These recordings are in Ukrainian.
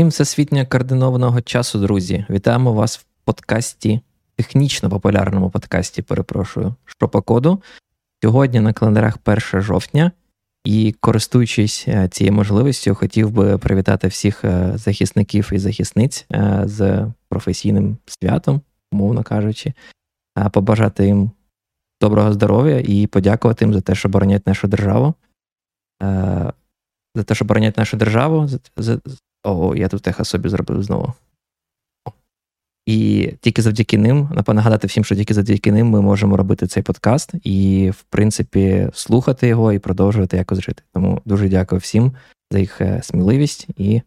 Всім всесвітньо координованого часу, друзі. Вітаємо вас в подкасті, технічно популярному подкасті, перепрошую, що по коду. Сьогодні на календарях 1 жовтня, і користуючись е, цією можливістю, хотів би привітати всіх е, захисників і захисниць е, з професійним святом, умовно кажучи, побажати їм доброго здоров'я і подякувати їм за те, що боронять нашу державу. За те, що боронять нашу державу, за, о, я тут теха собі зробив знову. І тільки завдяки ним, напевно, нагадати всім, що тільки завдяки ним ми можемо робити цей подкаст і, в принципі, слухати його і продовжувати якось жити. Тому дуже дякую всім за їх е, сміливість і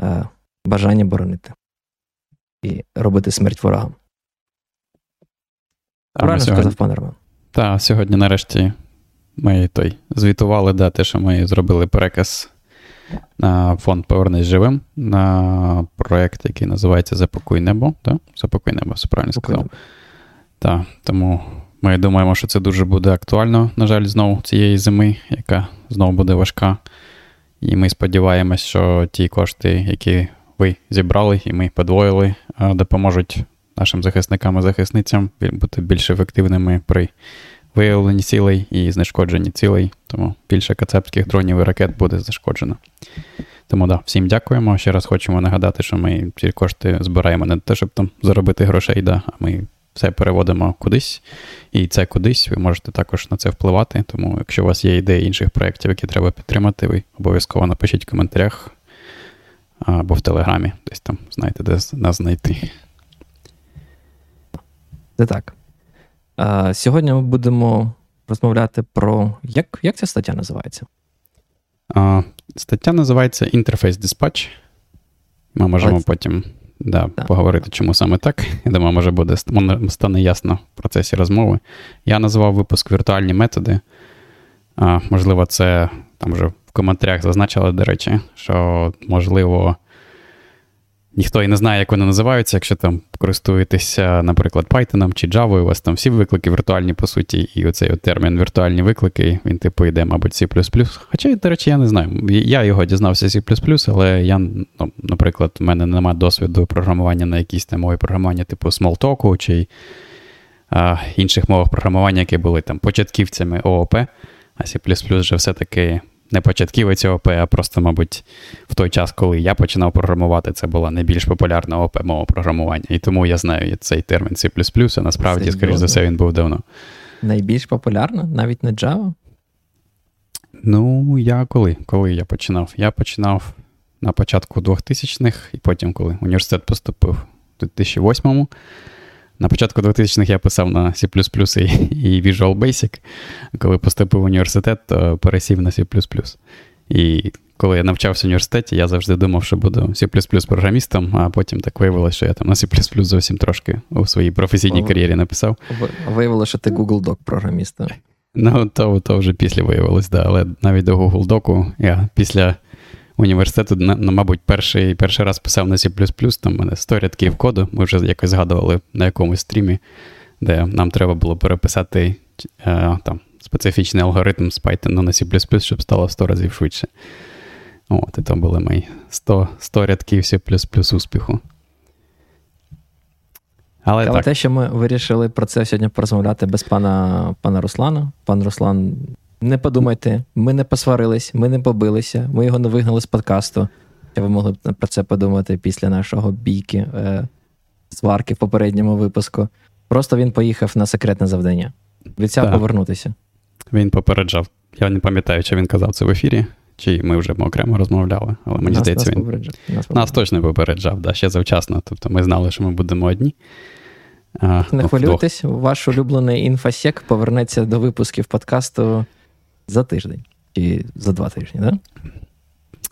е, бажання боронити і робити смерть ворогам. Правильно сьогодні... сказав пан Роман? Так, сьогодні, нарешті, ми той звітували да, те, що ми зробили переказ фонд Повернись живим на проєкт, який називається Запакуй небо. Да? Запакуй небо, все правильно сказав. Так, Тому ми думаємо, що це дуже буде актуально, на жаль, знову цієї зими, яка знову буде важка. І ми сподіваємось, що ті кошти, які ви зібрали, і ми подвоїли, допоможуть нашим захисникам і захисницям бути більш ефективними при виявлені цілей і знешкоджені цілей, тому більше кацапських дронів і ракет буде зашкоджено. Тому да, всім дякуємо. Ще раз хочемо нагадати, що ми ці кошти збираємо не те, щоб там заробити грошей, да, а ми все переводимо кудись. І це кудись, ви можете також на це впливати. Тому, якщо у вас є ідеї інших проєктів, які треба підтримати, ви обов'язково напишіть в коментарях або в Телеграмі, десь там знаєте, де нас знайти. Це так. Сьогодні ми будемо розмовляти про. Як як ця стаття називається? А, Стаття називається Інтерфейс Dispatch. Ми можемо Але... потім да, поговорити, чому саме так. Я думаю, може буде стане ясно в процесі розмови. Я назвав випуск віртуальні методи. А, Можливо, це там вже в коментарях зазначили, до речі, що можливо. Ніхто і не знає, як вони називаються, якщо там користуєтеся, наприклад, Python чи Java, у вас там всі виклики віртуальні, по суті, і оцей от термін віртуальні виклики, він типу йде, мабуть, C. Хоча, до речі, я не знаю. Я його дізнався C, але я, ну, наприклад, в мене немає досвіду програмування на якійсь там мові програмування, типу Smalltalk чи а, інших мовах програмування, які були там початківцями ООП, а C вже все-таки не початківець ОП, а просто, мабуть, в той час, коли я починав програмувати, це була найбільш популярна ОП мова програмування. І тому я знаю цей термін C, а насправді, скоріш за все, він був давно. Найбільш популярна? Навіть не Java? Ну, я коли? Коли я починав? Я починав на початку 2000-х, і потім, коли університет поступив у 2008-му. На початку 2000-х я писав на C і Visual Basic. Коли поступив в університет, то пересів на C. І коли я навчався в університеті, я завжди думав, що буду C програмістом, а потім так виявилося, що я там на C зовсім трошки у своїй професійній кар'єрі написав. Виявилося, що ти Google Doc програміст. Ну, то то вже після виявилось, да. Але навіть до Google Doc я після університету, на, мабуть, перший перший раз писав на C, там у мене 100 рядків коду. Ми вже якось згадували на якомусь стрімі, де нам треба було переписати е, там, специфічний алгоритм з Python на C, щоб стало в 100 разів швидше. От, І то були мої 100 100 рядків C успіху. Але, Але так. те, що ми вирішили про це сьогодні порозмовляти без пана пана Руслана. Пан Руслан не подумайте, ми не посварились, ми не побилися, ми його не вигнали з подкасту. Ви могли б про це подумати після нашого бійки е, сварки в попередньому випуску. Просто він поїхав на секретне завдання. Обіцяв повернутися. Він попереджав. Я не пам'ятаю, чи він казав це в ефірі, чи ми вже окремо розмовляли, але мені нас, здається, нас він попереджав. Нас, нас точно попереджав, да, ще завчасно. Тобто ми знали, що ми будемо одні. А, Не ну, хвилюйтесь, ваш улюблений інфосек повернеться до випусків подкасту за тиждень чи за два тижні, так?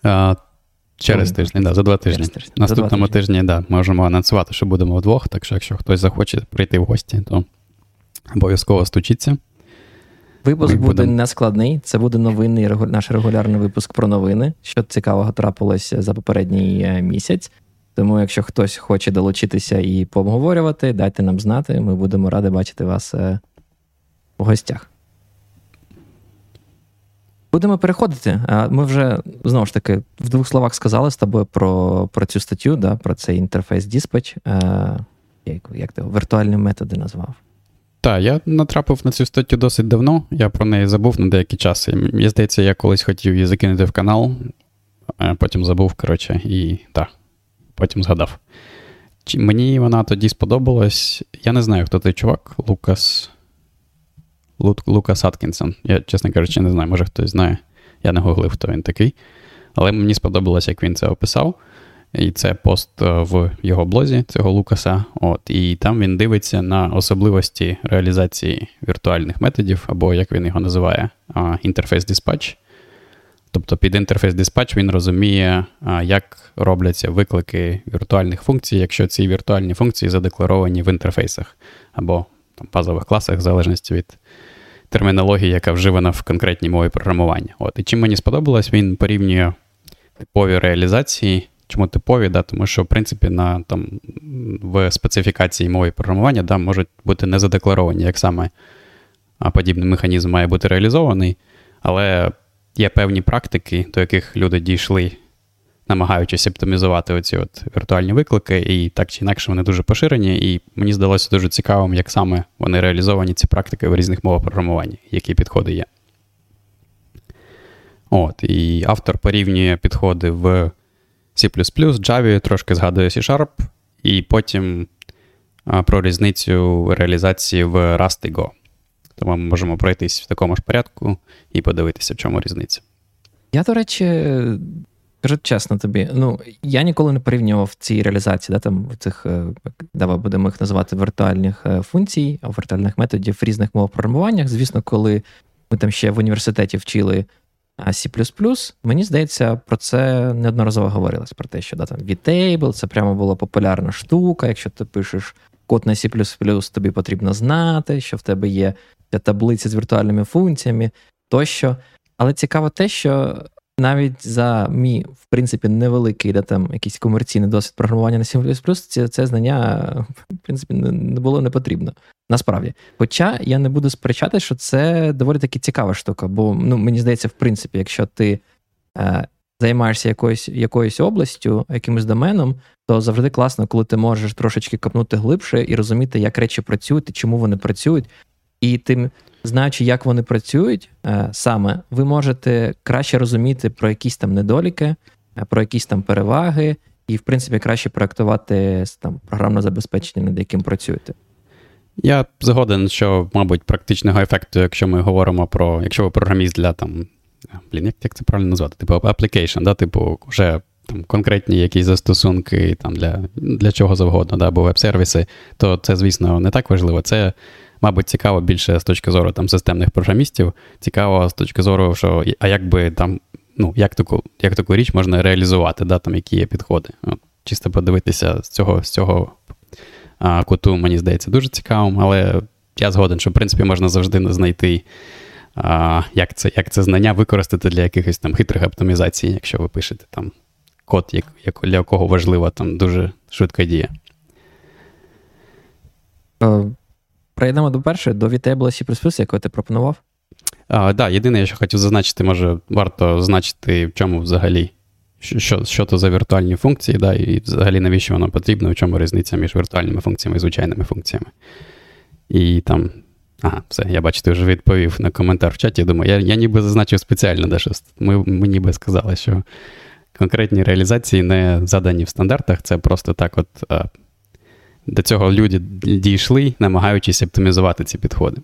Да? Через тиждень, да, за два тижні. тижні. Наступному тижні, тижні да, можемо анонсувати, що будемо вдвох, так що якщо хтось захоче прийти в гості, то обов'язково стучіться. Випуск Ми буде будем... нескладний. Це буде новинний наш регулярний випуск про новини, що цікавого трапилося за попередній е, місяць. Тому, якщо хтось хоче долучитися і пообговорювати, дайте нам знати. Ми будемо раді бачити вас е, в гостях. Будемо переходити. Ми вже знову ж таки в двох словах сказали з тобою про про цю статтю, да, про цей інтерфейс диспач. Як як ти віртуальні методи назвав? Так, я натрапив на цю статтю досить давно. Я про неї забув на деякий час. Мені здається, я колись хотів її закинути в канал, а потім забув, коротше, і так, потім згадав. Мені вона тоді сподобалась. Я не знаю, хто той чувак, Лукас. Лукас Аткінсон. Я, чесно кажучи, не знаю, може хтось знає. Я не гуглив, хто він такий. Але мені сподобалось, як він це описав. І це пост е, в його блозі цього Лукаса. От, І там він дивиться на особливості реалізації віртуальних методів, або як він його називає, інтерфейс диспатч. Тобто під інтерфейс диспатч він розуміє, як робляться виклики віртуальних функцій, якщо ці віртуальні функції задекларовані в інтерфейсах або там, базових класах, в залежності від термінології, яка вживана в конкретній мові програмування. От. І чим мені сподобалось, він порівнює типові реалізації. Чому типові? Да? Тому що, в принципі, на, там, в специфікації мови програмування да, можуть бути не задекларовані, як саме подібний механізм має бути реалізований, але є певні практики, до яких люди дійшли, намагаючись оптимізувати оці от віртуальні виклики, і так чи інакше вони дуже поширені. І мені здалося дуже цікавим, як саме вони реалізовані, ці практики в різних мовах програмування, які підходи є. От, І автор порівнює підходи в C, Java, трошки згадує C-Sharp, і потім про різницю реалізації в Rust і Go. Тому ми можемо пройтись в такому ж порядку і подивитися, в чому різниця. Я, до речі, кажу чесно тобі, ну я ніколи не порівнював ці реалізації, да, там цих, е, давай будемо їх називати віртуальних е, функцій, віртуальних методів в різних мовах програмуваннях. Звісно, коли ми там ще в університеті вчили C, мені здається, про це неодноразово говорилось. Про те, що да, там VTable, це прямо була популярна штука. Якщо ти пишеш код на C, тобі потрібно знати, що в тебе є таблиці з віртуальними функціями тощо. Але цікаво те, що навіть за мій, в принципі, невеликий де там якийсь комерційний досвід програмування на C++, це, це знання, в принципі, не було не потрібно. Насправді. Хоча я не буду сперечати, що це доволі таки цікава штука, бо ну, мені здається, в принципі, якщо ти е, займаєшся якоюсь якоюсь областю, якимось доменом, то завжди класно, коли ти можеш трошечки копнути глибше і розуміти, як речі працюють і чому вони працюють. І тим, знаючи, як вони працюють, е, саме ви можете краще розуміти про якісь там недоліки, е, про якісь там переваги, і, в принципі, краще проектувати там програмне забезпечення, над яким працюєте. Я згоден, що, мабуть, практичного ефекту, якщо ми говоримо про, якщо ви програміст для там, блін, як, як це правильно назвати? Типу application, да, типу, вже там конкретні якісь застосунки там для для чого завгодно, да, або веб-сервіси, то це, звісно, не так важливо. Це мабуть, цікаво більше з точки зору там системних програмістів. Цікаво з точки зору, що а як би там, ну, як таку як таку річ можна реалізувати, да, там, які є підходи. От, Чисто подивитися з цього з цього а, куту, мені здається, дуже цікавим, але я згоден, що в принципі можна завжди знайти. А, Як це як це знання використати для якихось там хитрих оптимізацій, якщо ви пишете там код, як, як, для якого важлива там дуже швидка дія. Е, Перейдемо до першої, до VTable C++, яку ти пропонував. Так, да, єдине, що хотів зазначити, може, варто зазначити, в чому взагалі, що що то за віртуальні функції, да, і взагалі навіщо воно потрібно, в чому різниця між віртуальними функціями і звичайними функціями. І там. Ага, все, я бачу, ти вже відповів на коментар в чаті. Думаю, я я ніби зазначив спеціально, де щось. Ми, ми ніби сказали, що конкретні реалізації не задані в стандартах, це просто так от до цього люди дійшли, намагаючись оптимізувати ці підходи.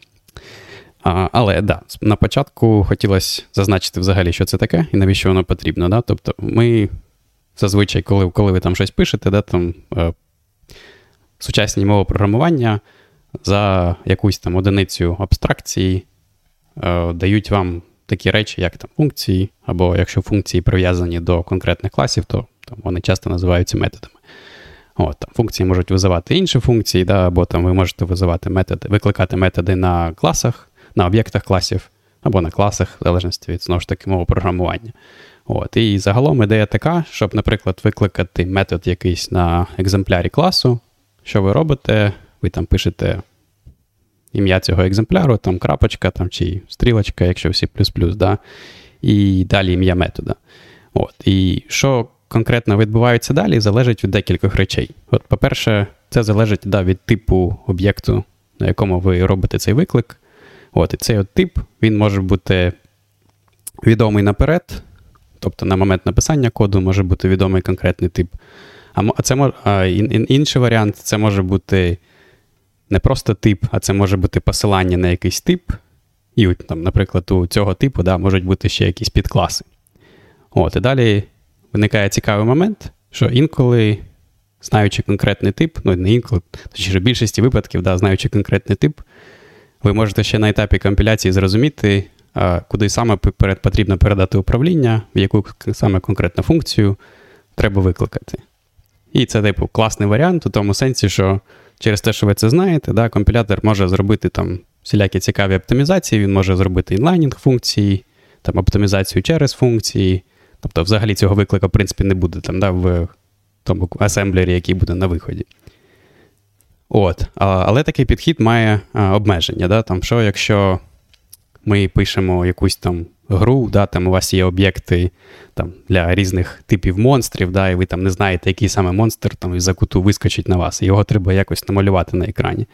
А, Але да, на початку хотілося зазначити взагалі, що це таке і навіщо воно потрібно. Да? Тобто, ми зазвичай, коли коли ви там щось пишете, да, там е, сучасні мови програмування за якусь там одиницю абстракції е, дають вам такі речі, як там функції, або якщо функції прив'язані до конкретних класів, то там, вони часто називаються методами. От, там Функції можуть визивати інші функції, да, або там ви можете визивати методи, викликати методи на класах, на об'єктах класів, або на класах, в залежності від знову ж таки мого програмування. От, І загалом ідея така, щоб, наприклад, викликати метод якийсь на екземплярі класу. Що ви робите? Ви там пишете ім'я цього екземпляру, там крапочка там, чи стрілочка, якщо всі плюс-плюс. да, і далі ім'я метода. От. І що конкретно відбувається далі, залежить від декількох речей. От, По-перше, це залежить да, від типу об'єкту, на якому ви робите цей виклик. От, І цей от тип він може бути відомий наперед, тобто на момент написання коду може бути відомий конкретний тип. А це а інший варіант це може бути не просто тип, а це може бути посилання на якийсь тип. І, там, наприклад, у цього типу да, можуть бути ще якісь підкласи. От, І далі виникає цікавий момент, що інколи, знаючи конкретний тип, ну не інколи, точніше, в більшості випадків, да, знаючи конкретний тип, ви можете ще на етапі компіляції зрозуміти, куди саме потрібно передати управління, в яку саме конкретну функцію треба викликати. І це, типу, класний варіант у тому сенсі, що через те, що ви це знаєте, да, компілятор може зробити там всілякі цікаві оптимізації, він може зробити інлайнінг функції, там оптимізацію через функції. Тобто, взагалі цього виклика, в принципі, не буде там, да, в тому асемблері, який буде на виході. От, Але такий підхід має обмеження. Да, там, Що якщо ми пишемо якусь там гру, да, там у вас є об'єкти там, для різних типів монстрів, да, і ви там не знаєте, який саме монстр там із-за вискочить на вас, і його треба якось намалювати на екрані.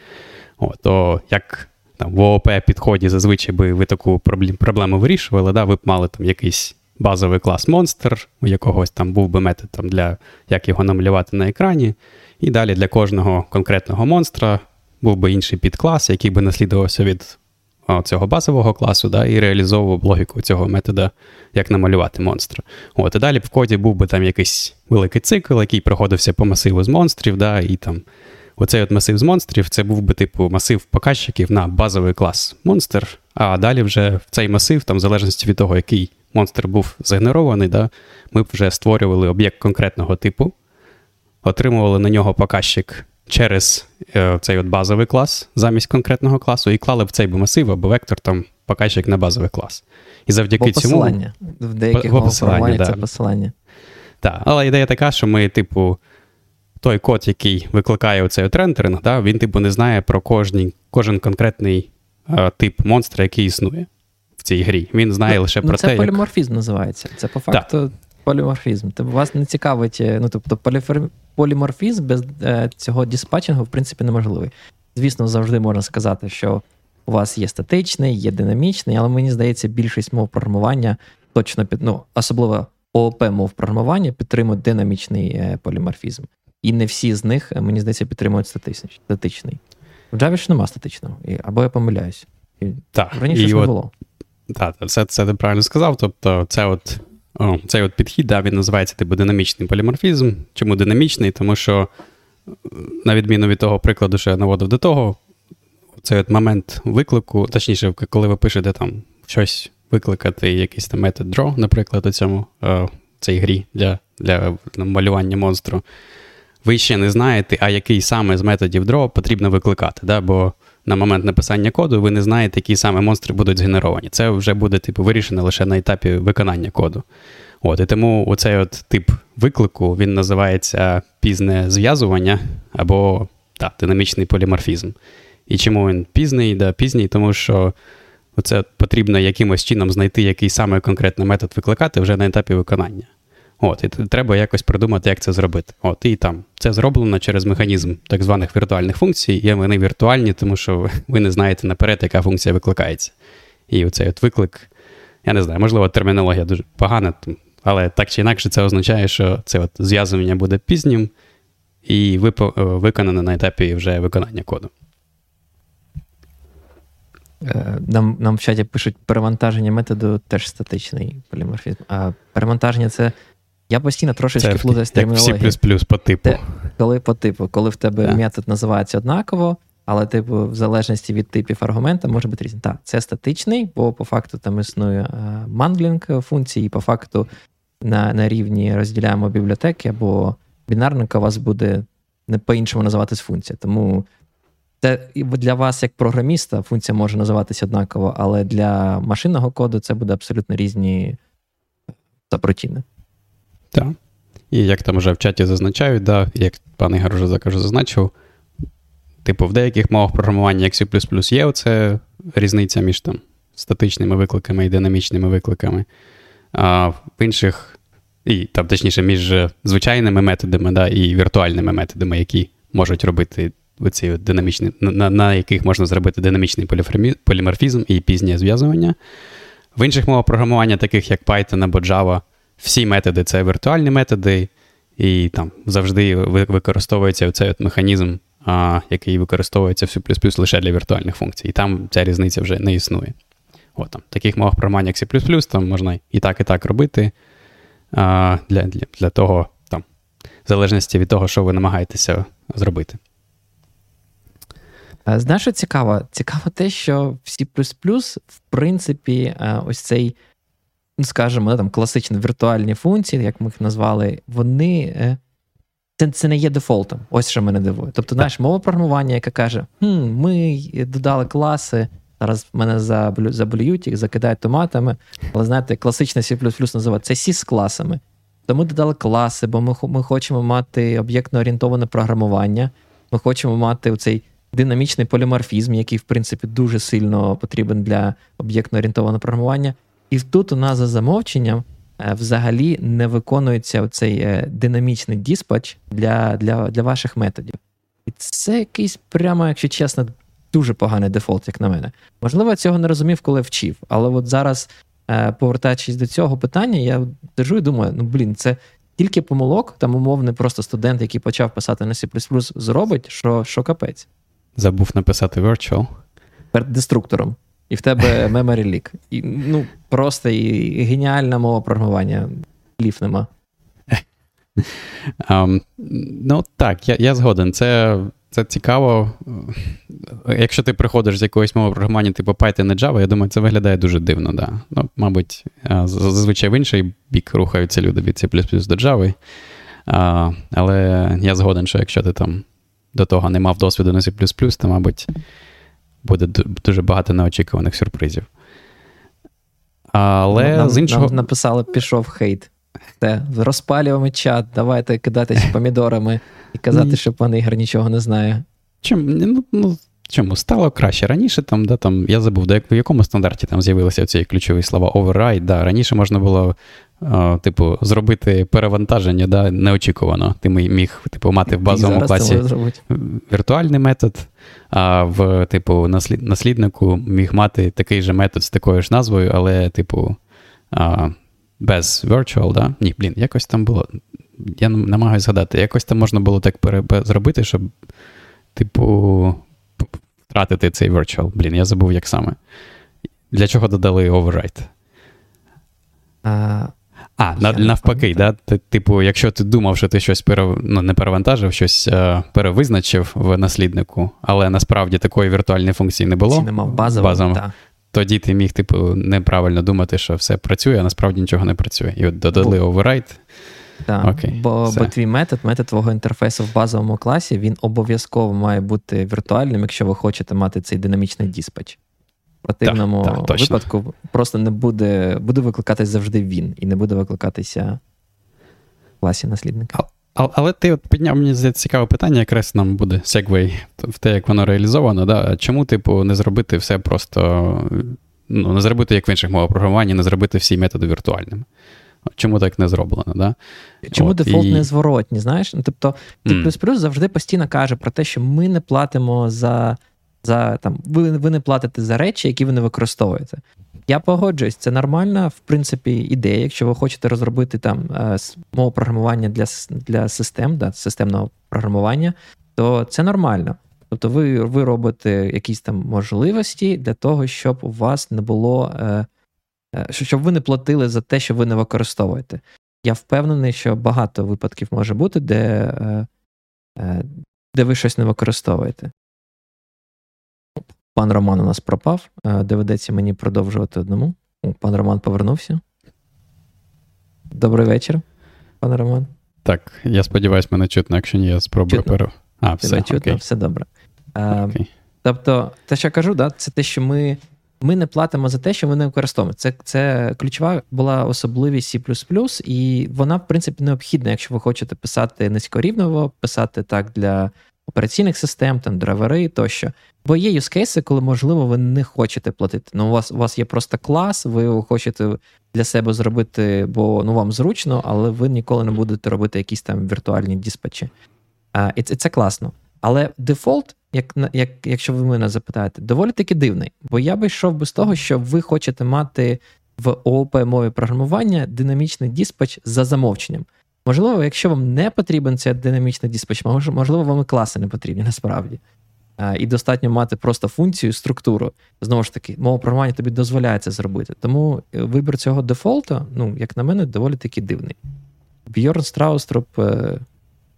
От, То як там, в ООП підході зазвичай би ви таку проблему вирішували, да, ви б мали там якийсь базовий клас монстр, у якогось там був би метод там, для як його намалювати на екрані. І далі для кожного конкретного монстра був би інший підклас, який би наслідувався від цього базового класу, да, і реалізовував логіку цього метода, як намалювати монстра. От, І далі в коді був би там якийсь великий цикл, який проходився по масиву з монстрів, да, і там оцей от масив з монстрів це був би типу масив показчиків на базовий клас монстр, а далі вже в цей масив, там, в залежності від того, який монстр був згенерований, да, ми б вже створювали об'єкт конкретного типу, отримували на нього показчик через е, цей от базовий клас замість конкретного класу, і клали в цей би масив або вектор там показчик на базовий клас. І завдяки Бо цьому. посилання. В деяких мовах да. це посилання. Так, але ідея така, що ми, типу, той код, який викликає оцей от рендеринг, да, він, типу, не знає про кожний, кожен конкретний е, тип монстра, який існує в цій грі. Він знає ну, лише ну, про це те. Це поліморфізм як... називається. Це по факту так. поліморфізм. Тобто вас не цікавить, е, ну тобто поліморфізм без е, цього диспатчингу, в принципі, неможливий. Звісно, завжди можна сказати, що у вас є статичний, є динамічний, але мені здається, більшість мов програмування точно під ну, особливо ООП мов програмування підтримують динамічний е, поліморфізм. І не всі з них, мені здається, підтримують статичний. В Java ж нема статичного, або я помиляюсь. Так, Раніше ж не було. Так, це це ти правильно сказав. Тобто, це от о, цей от підхід, да, він називається типу динамічний поліморфізм. Чому динамічний? Тому що, на відміну від того прикладу, що я наводив до того, цей от момент виклику, точніше, коли ви пишете там щось викликати, якийсь там метод draw, наприклад, у цьому о, цій грі для для малювання монстру, ви ще не знаєте, а який саме з методів draw потрібно викликати. Да? Бо на момент написання коду, ви не знаєте, які саме монстри будуть згенеровані. Це вже буде типу, вирішено лише на етапі виконання коду. От, І тому оцей от тип виклику він називається пізне зв'язування або так, динамічний поліморфізм. І чому він пізний? Да, Пізній, тому що це потрібно якимось чином знайти який саме конкретний метод викликати вже на етапі виконання. От, І треба якось придумати, як це зробити. От, І там це зроблено через механізм так званих віртуальних функцій. І вони віртуальні, тому що ви не знаєте наперед, яка функція викликається. І оцей от виклик, я не знаю, можливо, термінологія дуже погана, але так чи інакше це означає, що це от зв'язування буде пізнім і виконане на етапі вже виконання коду. Е, нам нам в чаті пишуть перевантаження методу теж статичний поліморфізм. А перевантаження це я постійно трошечки плутаюсь термінологією. C++ по типу. Те, коли по типу, коли в тебе yeah. метод називається однаково, але, типу, в залежності від типів аргумента може бути різний. Так, це статичний, бо по факту там існує манглінг функції, і по факту на на рівні розділяємо бібліотеки, або бінарника у вас буде не по-іншому називатись функція. Тому це для вас, як програміста, функція може називатися однаково, але для машинного коду це буде абсолютно різні запротіни. Так. І як там вже в чаті зазначають, да, як пан Ігор вже закажу, зазначив, типу, в деяких мовах програмування, як C є оце різниця між там статичними викликами і динамічними викликами. А в інших, і там, точніше, між звичайними методами да, і віртуальними методами, які можуть робити оці динамічні, на, на яких можна зробити динамічний поліморфізм і пізнє зв'язування. В інших мовах програмування, таких як Python або Java, всі методи це віртуальні методи, і там завжди використовується цей механізм, а, який використовується в C лише для віртуальних функцій. І там ця різниця вже не існує. От, там, Таких мовах програмування, як C, там можна і так, і так робити. а, Для для, для того, там, в залежності від того, що ви намагаєтеся зробити. Знаєш, що цікаво? Цікаво те, що в C, в принципі, ось цей, скажімо, там класичні віртуальні функції, як ми їх назвали, вони. Е, це це не є дефолтом. Ось що мене дивує. Тобто, знаєш, мова програмування, яка каже: хм, ми додали класи, зараз мене заблюють їх, закидають томатами. Але знаєте, класичне C називають це C з класами. То ми додали класи, бо ми ми хочемо мати об'єктно орієнтоване програмування. Ми хочемо мати цей динамічний поліморфізм, який, в принципі, дуже сильно потрібен для об'єктно орієнтованого програмування. І тут у нас за замовченням е, взагалі не виконується цей е, динамічний диспач для, для, для ваших методів. І це якийсь прямо, якщо чесно, дуже поганий дефолт, як на мене. Можливо, я цього не розумів, коли вчив, але от зараз, е, повертаючись до цього питання, я держу і думаю: ну блін, це тільки помилок, там умовний просто студент, який почав писати на C++, зробить, що, що капець. Забув написати virtual. Перед деструктором. І в тебе memory leak. І, Ну, просто і геніальна мова програмування. Лів нема. Um, ну так, я я згоден. Це це цікаво. Якщо ти приходиш з якоїсь мови програмування, типу Python і Java, я думаю, це виглядає дуже дивно. Да. Ну, Мабуть, зазвичай в інший бік рухаються люди від C до Java. А, Але я згоден, що якщо ти там до того не мав досвіду на C, то, мабуть, буде дуже багато неочікуваних сюрпризів. Але нам, з іншого. Нам написали, пішов хейт. Те, розпалюємо чат, давайте кидатися помідорами і казати, що пан Ігор нічого не знає. Чим, ну, ну, Чому? Стало краще. Раніше там, да, там, я забув, до в якому стандарті там з'явилися ці ключові слова override. Да, Раніше можна було типу, зробити перевантаження да, неочікувано. Ти міг типу, мати в базовому класі віртуальний метод, а в типу, насліднику міг мати такий же метод з такою ж назвою, але, типу, без virtual, да? Ні, блін, якось там було. Я намагаюся згадати, якось там можна було так зробити, щоб, типу, втратити цей virtual. Блін, я забув, як саме. Для чого додали override? А, а, на, навпаки, да? типу, якщо ти думав, що ти щось пере, ну, не перевантажив, щось е, перевизначив в насліднику, але насправді такої віртуальної функції не було. Ці немав базово, базово так. тоді ти міг, типу, неправильно думати, що все працює, а насправді нічого не працює. І от додали override. Так, Окей, бо бо твій метод, метод твого інтерфейсу в базовому класі, він обов'язково має бути віртуальним, якщо ви хочете мати цей динамічний диспач противному так, так, випадку просто не буде буде викликатись завжди він, і не буде викликатися в класі наслідника. А, але ти от підняв мені здається, цікаве питання, якраз нам буде сегвей в те, як воно реалізовано. Да? Чому, типу, не зробити все просто, ну, не зробити, як в інших мовах програмування, не зробити всі методи віртуальними? Чому так не зроблено? Да? Чому От, дефолт і... незворотні, знаєш? Ну, Тобто, mm. завжди постійно каже про те, що ми не платимо за за там, ви ви не платите за речі, які ви не використовуєте. Я погоджуюсь, це нормальна, в принципі, ідея. Якщо ви хочете розробити там е, мову програмування для для систем, да, системного програмування, то це нормально. Тобто ви ви робите якісь там можливості для того, щоб у вас не було, е, щоб ви не платили за те, що ви не використовуєте. Я впевнений, що багато випадків може бути, де, де ви щось не використовуєте. Пан Роман у нас пропав. Е, доведеться мені продовжувати одному. Пан Роман повернувся. Добрий вечір, пане Роман. Так, я сподіваюся, мене чутно, якщо ні, я спробую пере... А, все чутно, окей. все добре. Окей. Тобто, те, що я кажу, да, це те, що ми ми не платимо за те, що ми не використовуємо. Це це ключова була особливість C, і вона, в принципі, необхідна, якщо ви хочете писати низькорівново, писати так для операційних систем, там драйвери тощо. Бо є юзкейси, коли, можливо, ви не хочете платити. Ну, у вас у вас є просто клас, ви хочете для себе зробити, бо ну вам зручно, але ви ніколи не будете робити якісь там віртуальні диспатчі. І це, це класно. Але дефолт, як, як, якщо ви мене запитаєте, доволі таки дивний. Бо я би йшов би з того, що ви хочете мати в ООП мові програмування динамічний диспач за замовченням. Можливо, якщо вам не потрібен цей динамічний диспач, можливо, вам і класи не потрібні насправді. І достатньо мати просто функцію, структуру. Знову ж таки, мова програмування тобі дозволяє це зробити. Тому е, вибір цього дефолту, ну, як на мене, доволі таки дивний. Бьорн Страустроп е,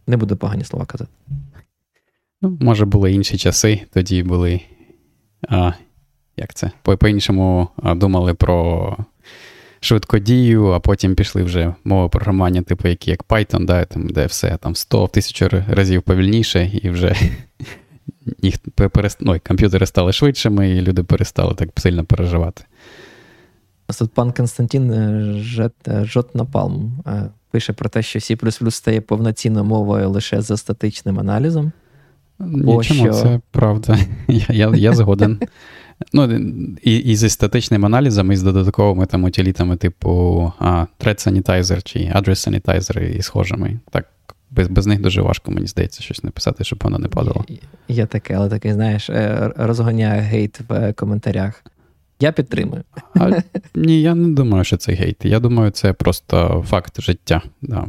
не буде погані слова казати. Ну, Може, були інші часи, тоді були. а, Як це? По-іншому думали про швидкодію, а потім пішли вже мови програмування, типу, які як Python, да, там, де все там 100 в тисячу разів повільніше, і вже їх перест... ну, комп'ютери стали швидшими, і люди перестали так сильно переживати. Тут пан Константин е, е, Жот Напалм е, пише про те, що C стає повноцінною мовою лише за статичним аналізом. Нічому, що... це правда. Я я, я згоден. Ну, І і зі статичним аналізом, і з додатковими там утилітами, типу а, Thread Sanitizer чи Address Sanitizer і схожими. Так, без без них дуже важко, мені здається, щось написати, щоб воно не падало. Є таке, але такий, знаєш, е, розганяє гейт в е, коментарях. Я підтримую. А, Ні, я не думаю, що це гейт. Я думаю, це просто факт життя. Да.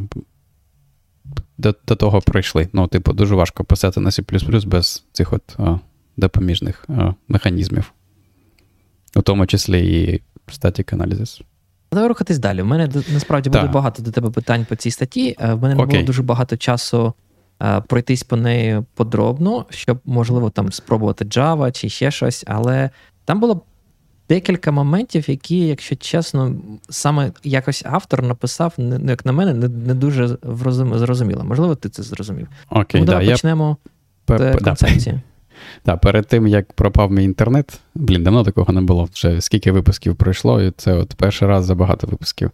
До до того пройшли. Ну, типу, дуже важко писати на C без цих от а, допоміжних а, механізмів, у тому числі і static analysis. Давай рухатись далі. У мене насправді буде багато до тебе питань по цій статті. Е, в мене не було дуже багато часу а, пройтись по неї подробно, щоб, можливо, там спробувати Java чи ще щось, але там було декілька моментів, які, якщо чесно, саме якось автор написав, ну, як на мене, не не дуже зрозуміло. Можливо, ти це зрозумів. Окей, Тому да, давай почнемо з концепції. Так, перед тим, як пропав мій інтернет, блін, давно такого не було. Вже скільки випусків пройшло, і це от перший раз за багато випусків.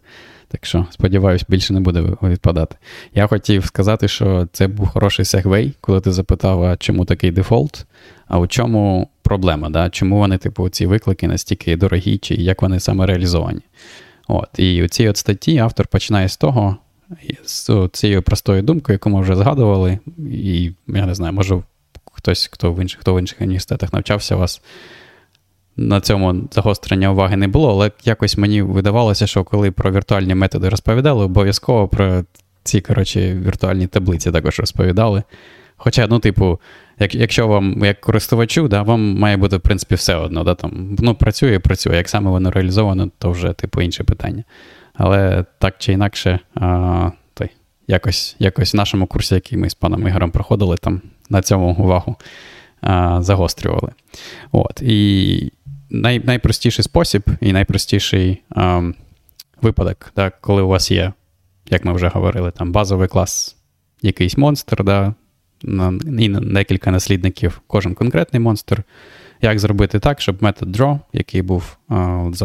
Так що, сподіваюсь, більше не буде відпадати. Я хотів сказати, що це був хороший сегвей, коли ти запитав, а чому такий дефолт, а у чому проблема, да? чому вони, типу, ці виклики настільки дорогі, чи як вони саме реалізовані. От. І у цій от статті автор починає з того, з цією простою думкою, яку ми вже згадували, і я не знаю, може хтось, хто в інших хто в інших університетах навчався вас. На цьому загострення уваги не було, але якось мені видавалося, що коли про віртуальні методи розповідали, обов'язково про ці коротше, віртуальні таблиці також розповідали. Хоча, ну, типу, як, якщо вам, як користувачу, да, вам має бути, в принципі, все одно. Да, там, Ну, працює, працює. Як саме воно реалізовано, то вже, типу, інше питання. Але так чи інакше, а, той, якось якось в нашому курсі, який ми з паном Ігорем проходили, там на цьому увагу а, загострювали. От. І най, найпростіший спосіб і найпростіший а, випадок, да, коли у вас є, як ми вже говорили, там базовий клас, якийсь монстр, да, і декілька наслідників, кожен конкретний монстр. Як зробити так, щоб метод draw, який був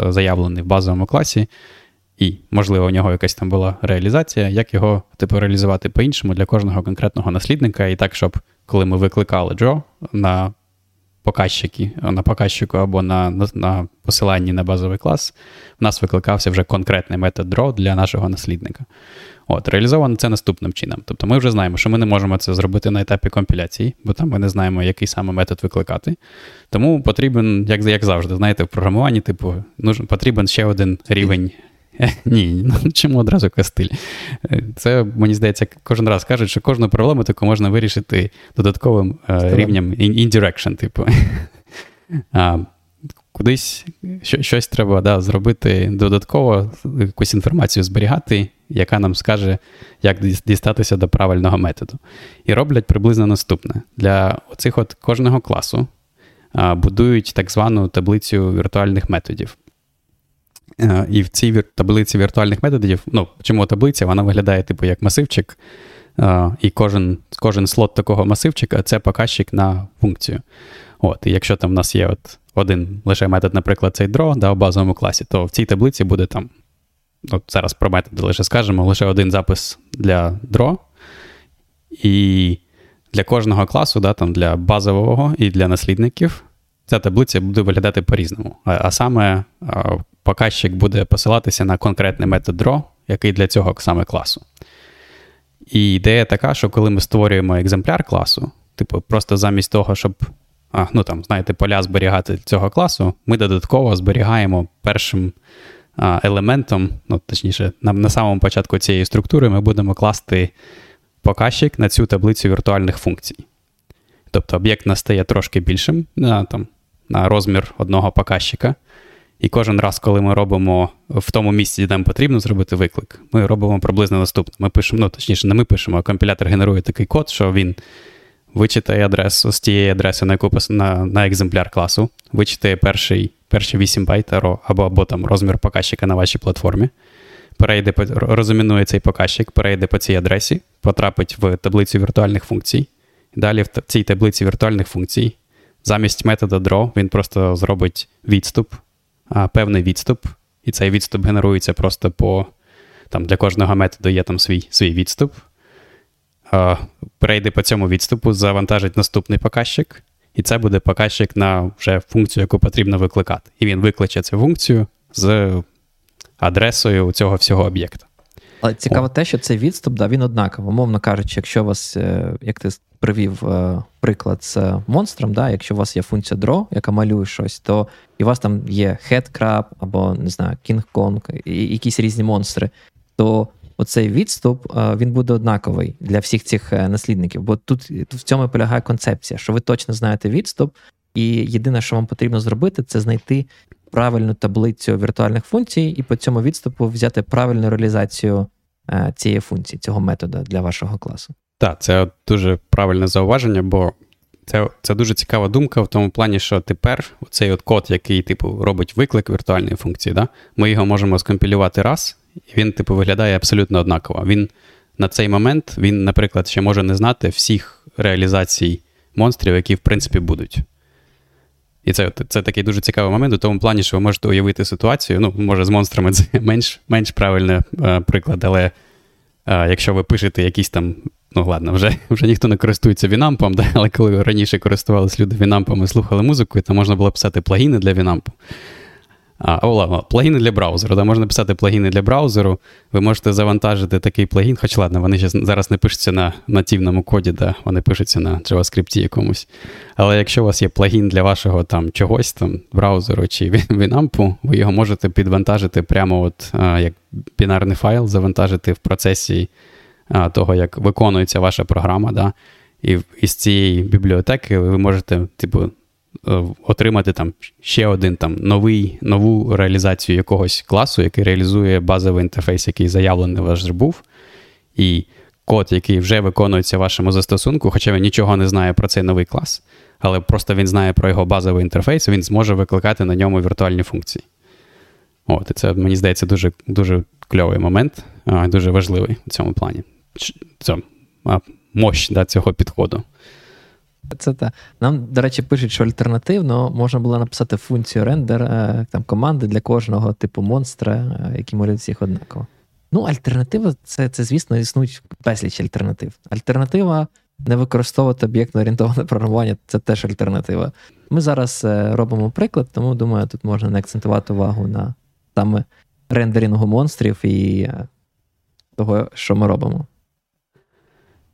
заявлений в базовому класі, і, можливо, у нього якась там була реалізація, як його типу реалізувати по-іншому для кожного конкретного наслідника, і так, щоб коли ми викликали draw на показчики, на показчику або на, на на, посиланні на базовий клас, в нас викликався вже конкретний метод draw для нашого наслідника. От, Реалізовано це наступним чином. Тобто ми вже знаємо, що ми не можемо це зробити на етапі компіляції, бо там ми не знаємо, який саме метод викликати. Тому потрібен, як як завжди, знаєте, в програмуванні, типу, нужен, потрібен ще один рівень. Ні, ну чому одразу кастиль? Це, мені здається, кожен раз кажуть, що кожну проблему таку можна вирішити додатковим е, рівнем indirection, типу. А, Кудись щось треба да, зробити додатково, якусь інформацію зберігати, яка нам скаже, як дістатися до правильного методу. І роблять приблизно наступне. Для оцих от кожного класу будують так звану таблицю віртуальних методів. І в цій таблиці віртуальних методів, ну, чому таблиця, вона виглядає типу як масивчик, а, і кожен кожен слот такого масивчика це показчик на функцію. От, І якщо там в нас є от один лише метод, наприклад, цей draw да, у базовому класі, то в цій таблиці буде там от зараз про методи лише скажемо, лише один запис для draw. І для кожного класу, да, там, для базового і для наслідників, ця таблиця буде виглядати по-різному. А, а саме а, показчик буде посилатися на конкретний метод draw, який для цього саме класу. І ідея така, що коли ми створюємо екземпляр класу, типу, просто замість того, щоб а, ну там, знаєте, поля зберігати цього класу, ми додатково зберігаємо першим а, елементом, ну, точніше, на, на самому початку цієї структури ми будемо класти показчик на цю таблицю віртуальних функцій. Тобто об'єкт настає трошки більшим на, там, на розмір одного показчика. І кожен раз, коли ми робимо в тому місці, де нам потрібно зробити виклик, ми робимо приблизно наступне. Ми пишемо, ну точніше, не ми пишемо, а компілятор генерує такий код, що він вичитає адресу з тієї адреси, на яку на, на екземпляр класу, вичитає перший, перші 8 байт або, або там розмір показчика на вашій платформі, перейде розумінує цей показчик, перейде по цій адресі, потрапить в таблицю віртуальних функцій. Далі в цій таблиці віртуальних функцій, замість методу draw, він просто зробить відступ а, певний відступ, і цей відступ генерується просто по. Там Для кожного методу є там свій свій відступ. Перейде по цьому відступу, завантажить наступний показчик, і це буде показчик на вже функцію, яку потрібно викликати. І він викличе цю функцію з адресою цього всього об'єкта. Але цікаво О. те, що цей відступ, да, він однаково. Умовно кажучи, якщо у вас, е, як ти привів е, приклад з монстром, да, якщо у вас є функція draw, яка малює щось, то і у вас там є headcrab або не знаю, King Kong, і якісь різні монстри, то оцей відступ е, він буде однаковий для всіх цих наслідників. Бо тут, в цьому полягає концепція, що ви точно знаєте відступ, і єдине, що вам потрібно зробити, це знайти правильну таблицю віртуальних функцій, і по цьому відступу взяти правильну реалізацію е, цієї функції, цього методу для вашого класу. Так, це дуже правильне зауваження, бо це це дуже цікава думка в тому плані, що тепер цей код, який типу робить виклик віртуальної функції, да, ми його можемо скомпілювати раз, він, типу, виглядає абсолютно однаково. Він на цей момент, він, наприклад, ще може не знати всіх реалізацій монстрів, які в принципі будуть. І це це такий дуже цікавий момент у тому плані, що ви можете уявити ситуацію. Ну, може, з монстрами це менш менш правильний е, приклад, але е, якщо ви пишете якісь там. Ну, ладно, вже вже ніхто не користується Вінампом, да? але коли раніше користувалися люди Вінампом і слухали музику, то можна було писати плагіни для Вінампу. А, плагіни для браузеру. Да, Можна писати плагіни для браузеру. Ви можете завантажити такий плагін, хоч ладно, вони зараз не пишуться на нативному коді, да, вони пишуться на JavaScript якомусь. Але якщо у вас є плагін для вашого там чогось, там, браузеру чи Winamp, ви його можете підвантажити прямо от, а, як бінарний файл, завантажити в процесі а, того, як виконується ваша програма. Да, І із цієї бібліотеки ви можете, типу, отримати там ще один там новий, нову реалізацію якогось класу, який реалізує базовий інтерфейс, який заявлений ваш був, і код, який вже виконується в вашому застосунку, хоча він нічого не знає про цей новий клас, але просто він знає про його базовий інтерфейс, він зможе викликати на ньому віртуальні функції. От, І це, мені здається, дуже дуже кльовий момент, дуже важливий в цьому плані. Це мощь да, цього підходу. Це та. Нам, до речі, пишуть, що альтернативно можна було написати функцію рендер е, там, команди для кожного типу монстра, е, які малюють всіх однаково. Ну, альтернатива це, це, звісно, існують безліч альтернатив. Альтернатива не використовувати об'єктно орієнтоване програмування це теж альтернатива. Ми зараз е, робимо приклад, тому думаю, тут можна не акцентувати увагу на саме рендерінгу монстрів і того, що ми робимо.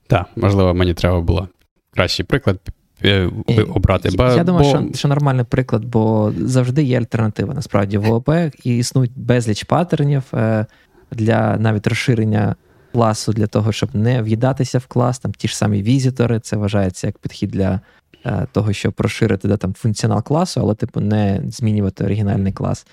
Так, можливо, мені треба було кращий приклад е, обрати. Я, я думаю, що що нормальний приклад, бо завжди є альтернатива. Насправді в ООП і існують безліч паттернів е, для навіть розширення класу для того, щоб не в'їдатися в клас. Там ті ж самі візитори, це вважається як підхід для е, того, щоб розширити да, там, функціонал класу, але типу не змінювати оригінальний клас.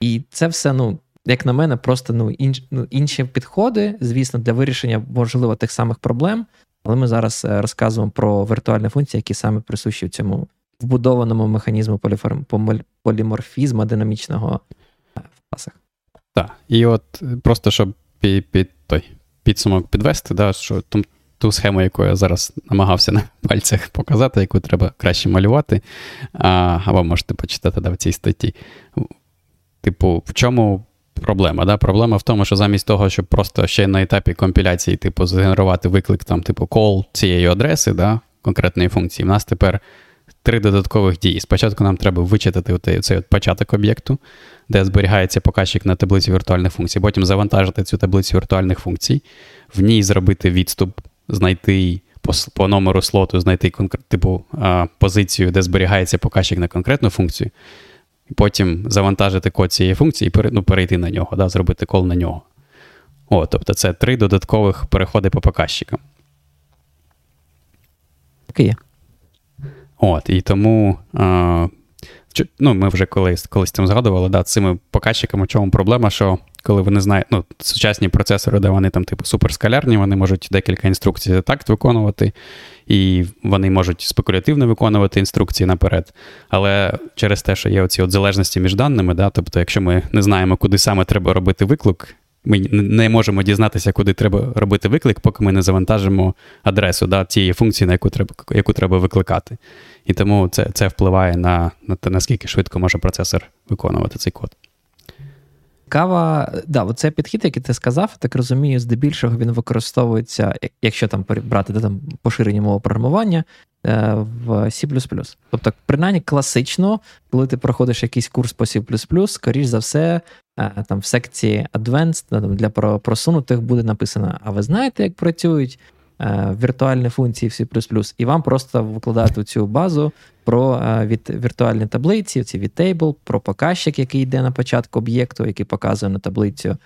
І це все, ну. Як на мене, просто ну, інш, ну, інші підходи, звісно, для вирішення, можливо, тих самих проблем, але ми зараз е, розказуємо про віртуальні функції, які саме присущі в цьому вбудованому механізму поліморфізму динамічного е, в класах. Так. І от е, просто щоб під, під той підсумок підвести, да, що ту, ту схему, яку я зараз намагався на пальцях показати, яку треба краще малювати, а, або можете почитати да, в цій статті. Типу, в чому проблема? Да? Проблема в тому, що замість того, щоб просто ще на етапі компіляції, типу, згенерувати виклик, там, типу, call цієї адреси, да, конкретної функції, в нас тепер три додаткових дії. Спочатку нам треба вичитати цей от початок об'єкту, де зберігається показчик на таблиці віртуальних функцій, потім завантажити цю таблицю віртуальних функцій, в ній зробити відступ, знайти по по номеру слоту, знайти типу, позицію, де зберігається показчик на конкретну функцію, потім завантажити код цієї функції і ну, перейти на нього, да, зробити кол на нього. О, Тобто це три додаткових переходи по показчикам. Окей. От, І тому а, ну, ми вже колись колись цим згадували, да, цими показчиками, в чому проблема, що коли вони знають, ну, сучасні процесори, де вони там, типу, суперскалярні, вони можуть декілька інструкцій за такт виконувати, і вони можуть спекулятивно виконувати інструкції наперед. Але через те, що є оці от залежності між даними, да, тобто, якщо ми не знаємо, куди саме треба робити виклик, ми не можемо дізнатися, куди треба робити виклик, поки ми не завантажимо адресу да, тієї функції, на яку треба яку треба викликати. І тому це це впливає на, на те, наскільки швидко може процесор виконувати цей код. Цікава, да, оце підхід, який ти сказав, так розумію, здебільшого він використовується, якщо там брати де, там поширені мови програмування е, в C. Тобто, принаймні класично, коли ти проходиш якийсь курс по C, скоріш за все, е, там в секції Advanced для просунутих буде написано: а ви знаєте, як працюють Е, віртуальні функції в C++, і вам просто викладають цю базу про е, від віртуальні таблиці, ці від table, про показчик, який йде на початку об'єкту, який показує на таблицю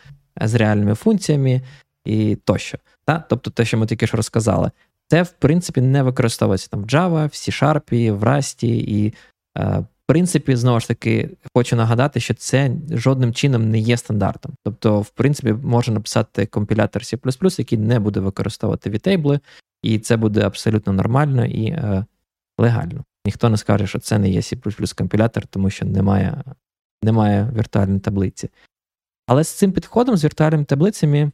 е, з реальними функціями і тощо. Та? Тобто те, що ми тільки що розказали, це, в принципі, не використовується там в Java, в C-Sharp, в Rust, і в принципі, знову ж таки, хочу нагадати, що це жодним чином не є стандартом. Тобто, в принципі, можна написати компілятор C, який не буде використовувати VTable, і це буде абсолютно нормально і е, легально. Ніхто не скаже, що це не є C компілятор, тому що немає немає віртуальної таблиці. Але з цим підходом, з віртуальними таблицями,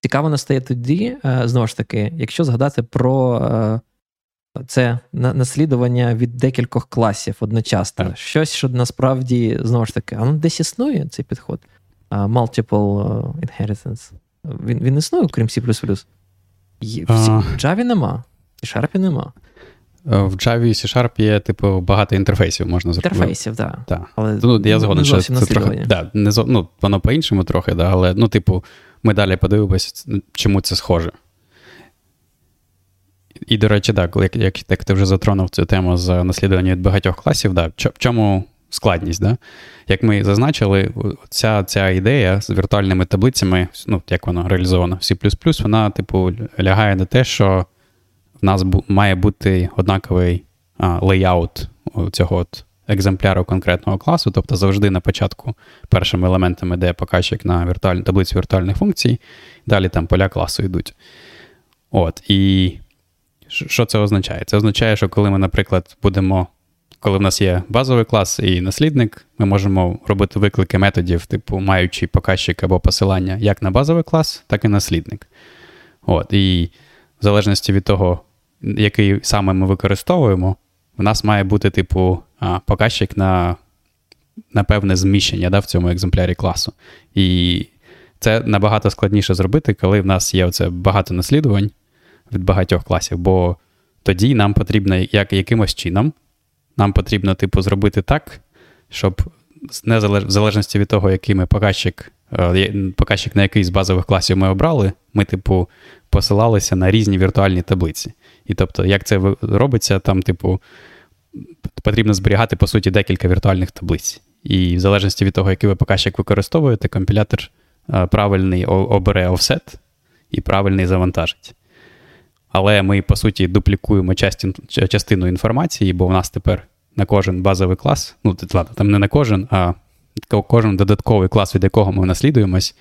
цікаво настає тоді, е, знову ж таки, якщо згадати про. Е, це наслідування від декількох класів одночасно. Так. Щось, що насправді знову ж таки, а ну десь існує цей підход. Uh, multiple inheritance. Він він існує, крім C. В Java нема, в C-Sharp нема. В Java і C-Sharp є, типу, багато інтерфейсів можна зробити. Інтерфейсів, так. Да. Але ну, Я згоден, що це трохи. Да, не, ну, Воно по-іншому трохи, да, але ну, типу, ми далі подивимося, чому це схоже. І, до речі, так, як як, як ти вже затронув цю тему з наслідування від багатьох класів, да, в чому складність? Да? Як ми зазначили, ця ця ідея з віртуальними таблицями, ну, як вона реалізована в C, вона, типу, лягає на те, що нас має бути однаковий лейаут цього от екземпляру конкретного класу, тобто завжди на початку першими елементами де показчик на віртуальну таблицю віртуальних функцій, далі там поля класу йдуть. От, І що це означає? Це означає, що коли ми, наприклад, будемо, коли в нас є базовий клас і наслідник, ми можемо робити виклики методів, типу, маючи показчик або посилання як на базовий клас, так і наслідник. От, І в залежності від того, який саме ми використовуємо, в нас має бути, типу, показчик на на певне зміщення да, в цьому екземплярі класу. І це набагато складніше зробити, коли в нас є оце багато наслідувань від багатьох класів, бо тоді нам потрібно як, якимось чином, нам потрібно, типу, зробити так, щоб в залежності від того, який ми показчик, е, показчик на який з базових класів ми обрали, ми, типу, посилалися на різні віртуальні таблиці. І тобто, як це робиться, там, типу, потрібно зберігати, по суті, декілька віртуальних таблиць. І в залежності від того, який ви показчик використовуєте, компілятор е, правильний обере офсет і правильний завантажить. Але ми, по суті, дуплікуємо частину інформації, бо в нас тепер на кожен базовий клас, ну, там не на кожен, а кожен додатковий клас, від якого ми наслідуємось,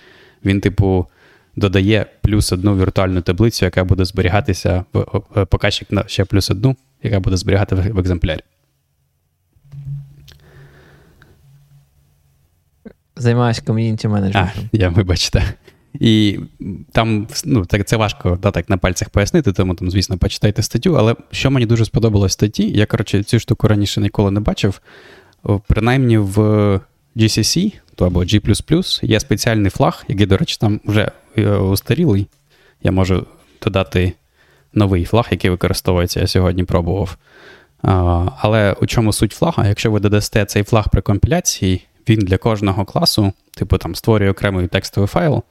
він, типу, додає плюс одну віртуальну таблицю, яка буде зберігатися в показчик на ще плюс одну, яка буде зберігати в екземплярі. Займаюся ком'юніті менеджментом. А, Я вибачте. І там ну, це важко да, так на пальцях пояснити, тому там, звісно, почитайте статтю. Але що мені дуже сподобалось в статті, я, коротше, цю штуку раніше ніколи не бачив. Принаймні, в GCC то або G, є спеціальний флаг, який, до речі, там вже устарілий. Я можу додати новий флаг, який використовується, я сьогодні пробував. Але у чому суть флага? Якщо ви додасте цей флаг при компіляції, він для кожного класу, типу там створює окремий текстовий файл,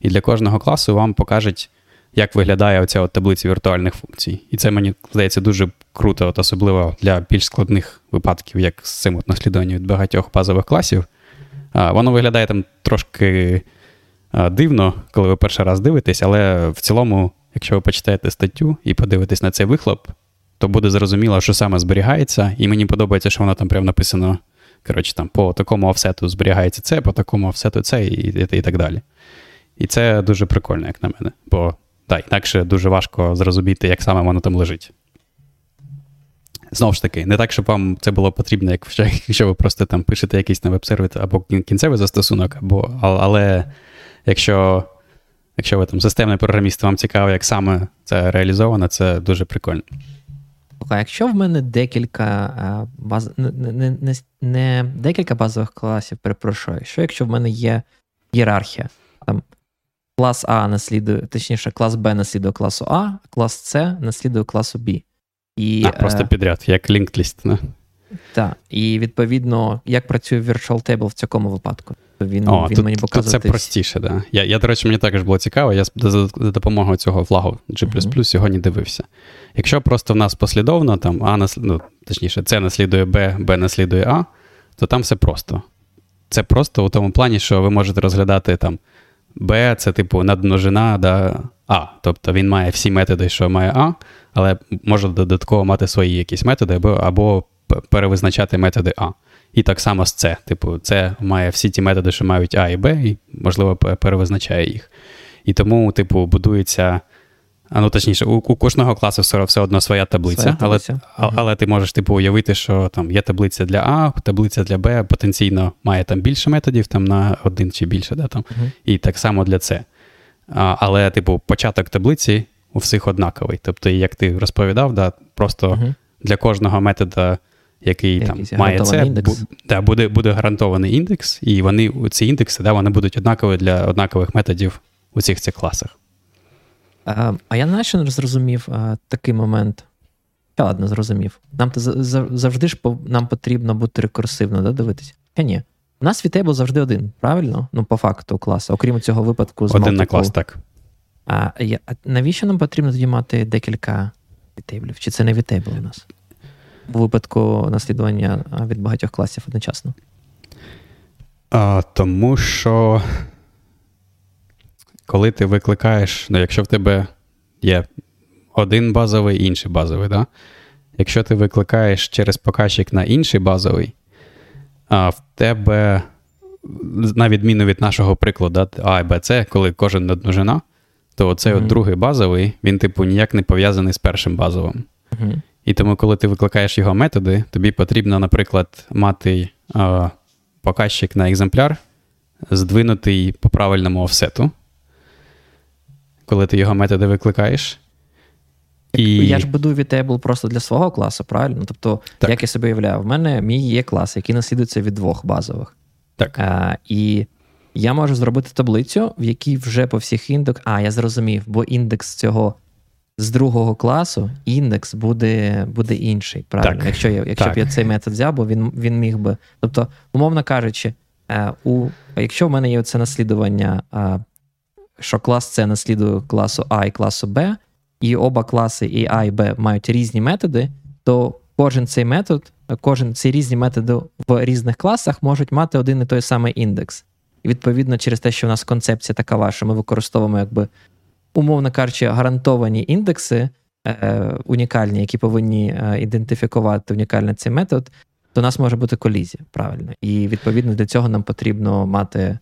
і для кожного класу вам покажуть, як виглядає оця от таблиця віртуальних функцій. І це мені здається дуже круто, от особливо для більш складних випадків, як з цим от наслідуванням від багатьох базових класів. Воно виглядає там трошки дивно, коли ви перший раз дивитесь, але в цілому, якщо ви почитаєте статтю і подивитесь на цей вихлоп, то буде зрозуміло, що саме зберігається, і мені подобається, що воно там прямо написано. Коротше, там по такому офсету зберігається це, по такому офсету це, і, і, і так далі. І це дуже прикольно, як на мене. Бо так, інакше дуже важко зрозуміти, як саме воно там лежить. Знову ж таки, не так, щоб вам це було потрібно, як якщо ви просто там пишете якийсь на веб-сервіс або кінцевий застосунок, або, але якщо якщо ви там системний програміст, вам цікаво, як саме це реалізовано, це дуже прикольно. А якщо в мене декілька баз... не, не, не, не декілька базових класів, перепрошую, що якщо в мене є ієрархія, там клас А наслідує, точніше, клас Б наслідує класу А, клас С наслідує класу Б. І, а, Просто е, підряд, як linked list, не? Так. І відповідно, як працює Virtual Table в цьому випадку. Він О, він тут, мені показує. Тут це простіше, да. Я, я, до речі, мені також було цікаво, я за, за допомогою цього флагу G mm-hmm. сьогодні дивився. Якщо просто в нас послідовно, там А наслід... ну, точніше, С наслідує Б, Б наслідує А, то там все просто. Це просто у тому плані, що ви можете розглядати там Б, це типу надмножина да, А. Тобто він має всі методи, що має А, але може додатково мати свої якісь методи, або, або перевизначати методи А. І так само з С. Типу, це має всі ті методи, що мають А і Б, і, можливо, перевизначає їх. І тому, типу, будується. А ну точніше, у, у кожного класу все, все одно своя таблиця, своя таблиця. але але ти можеш типу, уявити, що там є таблиця для А, таблиця для Б, потенційно має там більше методів, там на один чи більше, да, там, uh і так само для С. Але, типу, початок таблиці у всіх однаковий. Тобто, як ти розповідав, да, просто uh для кожного метода, який там має це, бу, да, буде буде гарантований індекс, і вони ці індекси да, вони будуть однакові для однакових методів у цих цих класах. А а я знаєш, не зрозумів а, такий момент. Я ладно, зрозумів. Нам завжди ж нам потрібно бути рекурсивно, да, дивитися? Я ні. У нас VTable завжди один, правильно? Ну, по факту класу. Окрім цього випадку з Один на клас, так. А, я, а навіщо нам потрібно тоді мати декілька VTable? Чи це не VTable у нас? У випадку наслідування від багатьох класів одночасно? А, Тому що коли ти викликаєш, ну, якщо в тебе є один базовий інший базовий, да? якщо ти викликаєш через показчик на інший базовий, а в тебе, на відміну від нашого прикладу, А і Б, С, коли кожен одножина, то оцей mm-hmm. от другий базовий, він, типу, ніяк не пов'язаний з першим базовим. Mm-hmm. І тому, коли ти викликаєш його методи, тобі потрібно, наприклад, мати а, показчик на екземпляр, здвинутий по правильному офсету коли ти його методи викликаєш. І... Я ж будую VTable просто для свого класу, правильно? Тобто, так. як я собі уявляю, в мене мій є клас, який наслідується від двох базових. Так. А, І я можу зробити таблицю, в якій вже по всіх індексах. А, я зрозумів, бо індекс цього з другого класу, індекс буде буде інший. Правильно? Так. Якщо я, якщо так. б я цей метод взяв, бо він він міг би. Тобто, умовно кажучи, е, у, якщо в мене є це наслідування що клас С наслідує класу А і класу Б, і оба класи і А і Б мають різні методи, то кожен цей метод, кожен ці різні методи в різних класах можуть мати один і той самий індекс. І відповідно, через те, що в нас концепція така що ми використовуємо, якби, умовно кажучи, гарантовані індекси е, унікальні, які повинні е, ідентифікувати унікально цей метод, то у нас може бути колізія, правильно. І відповідно для цього нам потрібно мати.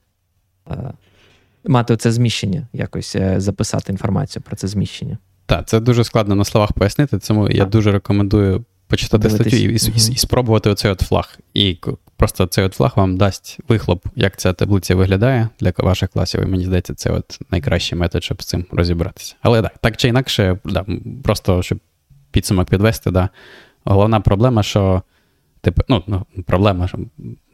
Е, мати це зміщення, якось е, записати інформацію про це зміщення. Так, це дуже складно на словах пояснити, тому я дуже рекомендую почитати Дивитись. статтю і, і, і, і спробувати оцей от флаг. І просто цей от флаг вам дасть вихлоп, як ця таблиця виглядає для ваших класів. І мені здається, це от найкращий метод, щоб з цим розібратися. Але так, так чи інакше, да, просто щоб підсумок підвести, да, головна проблема, що типу, ну, ну, проблема,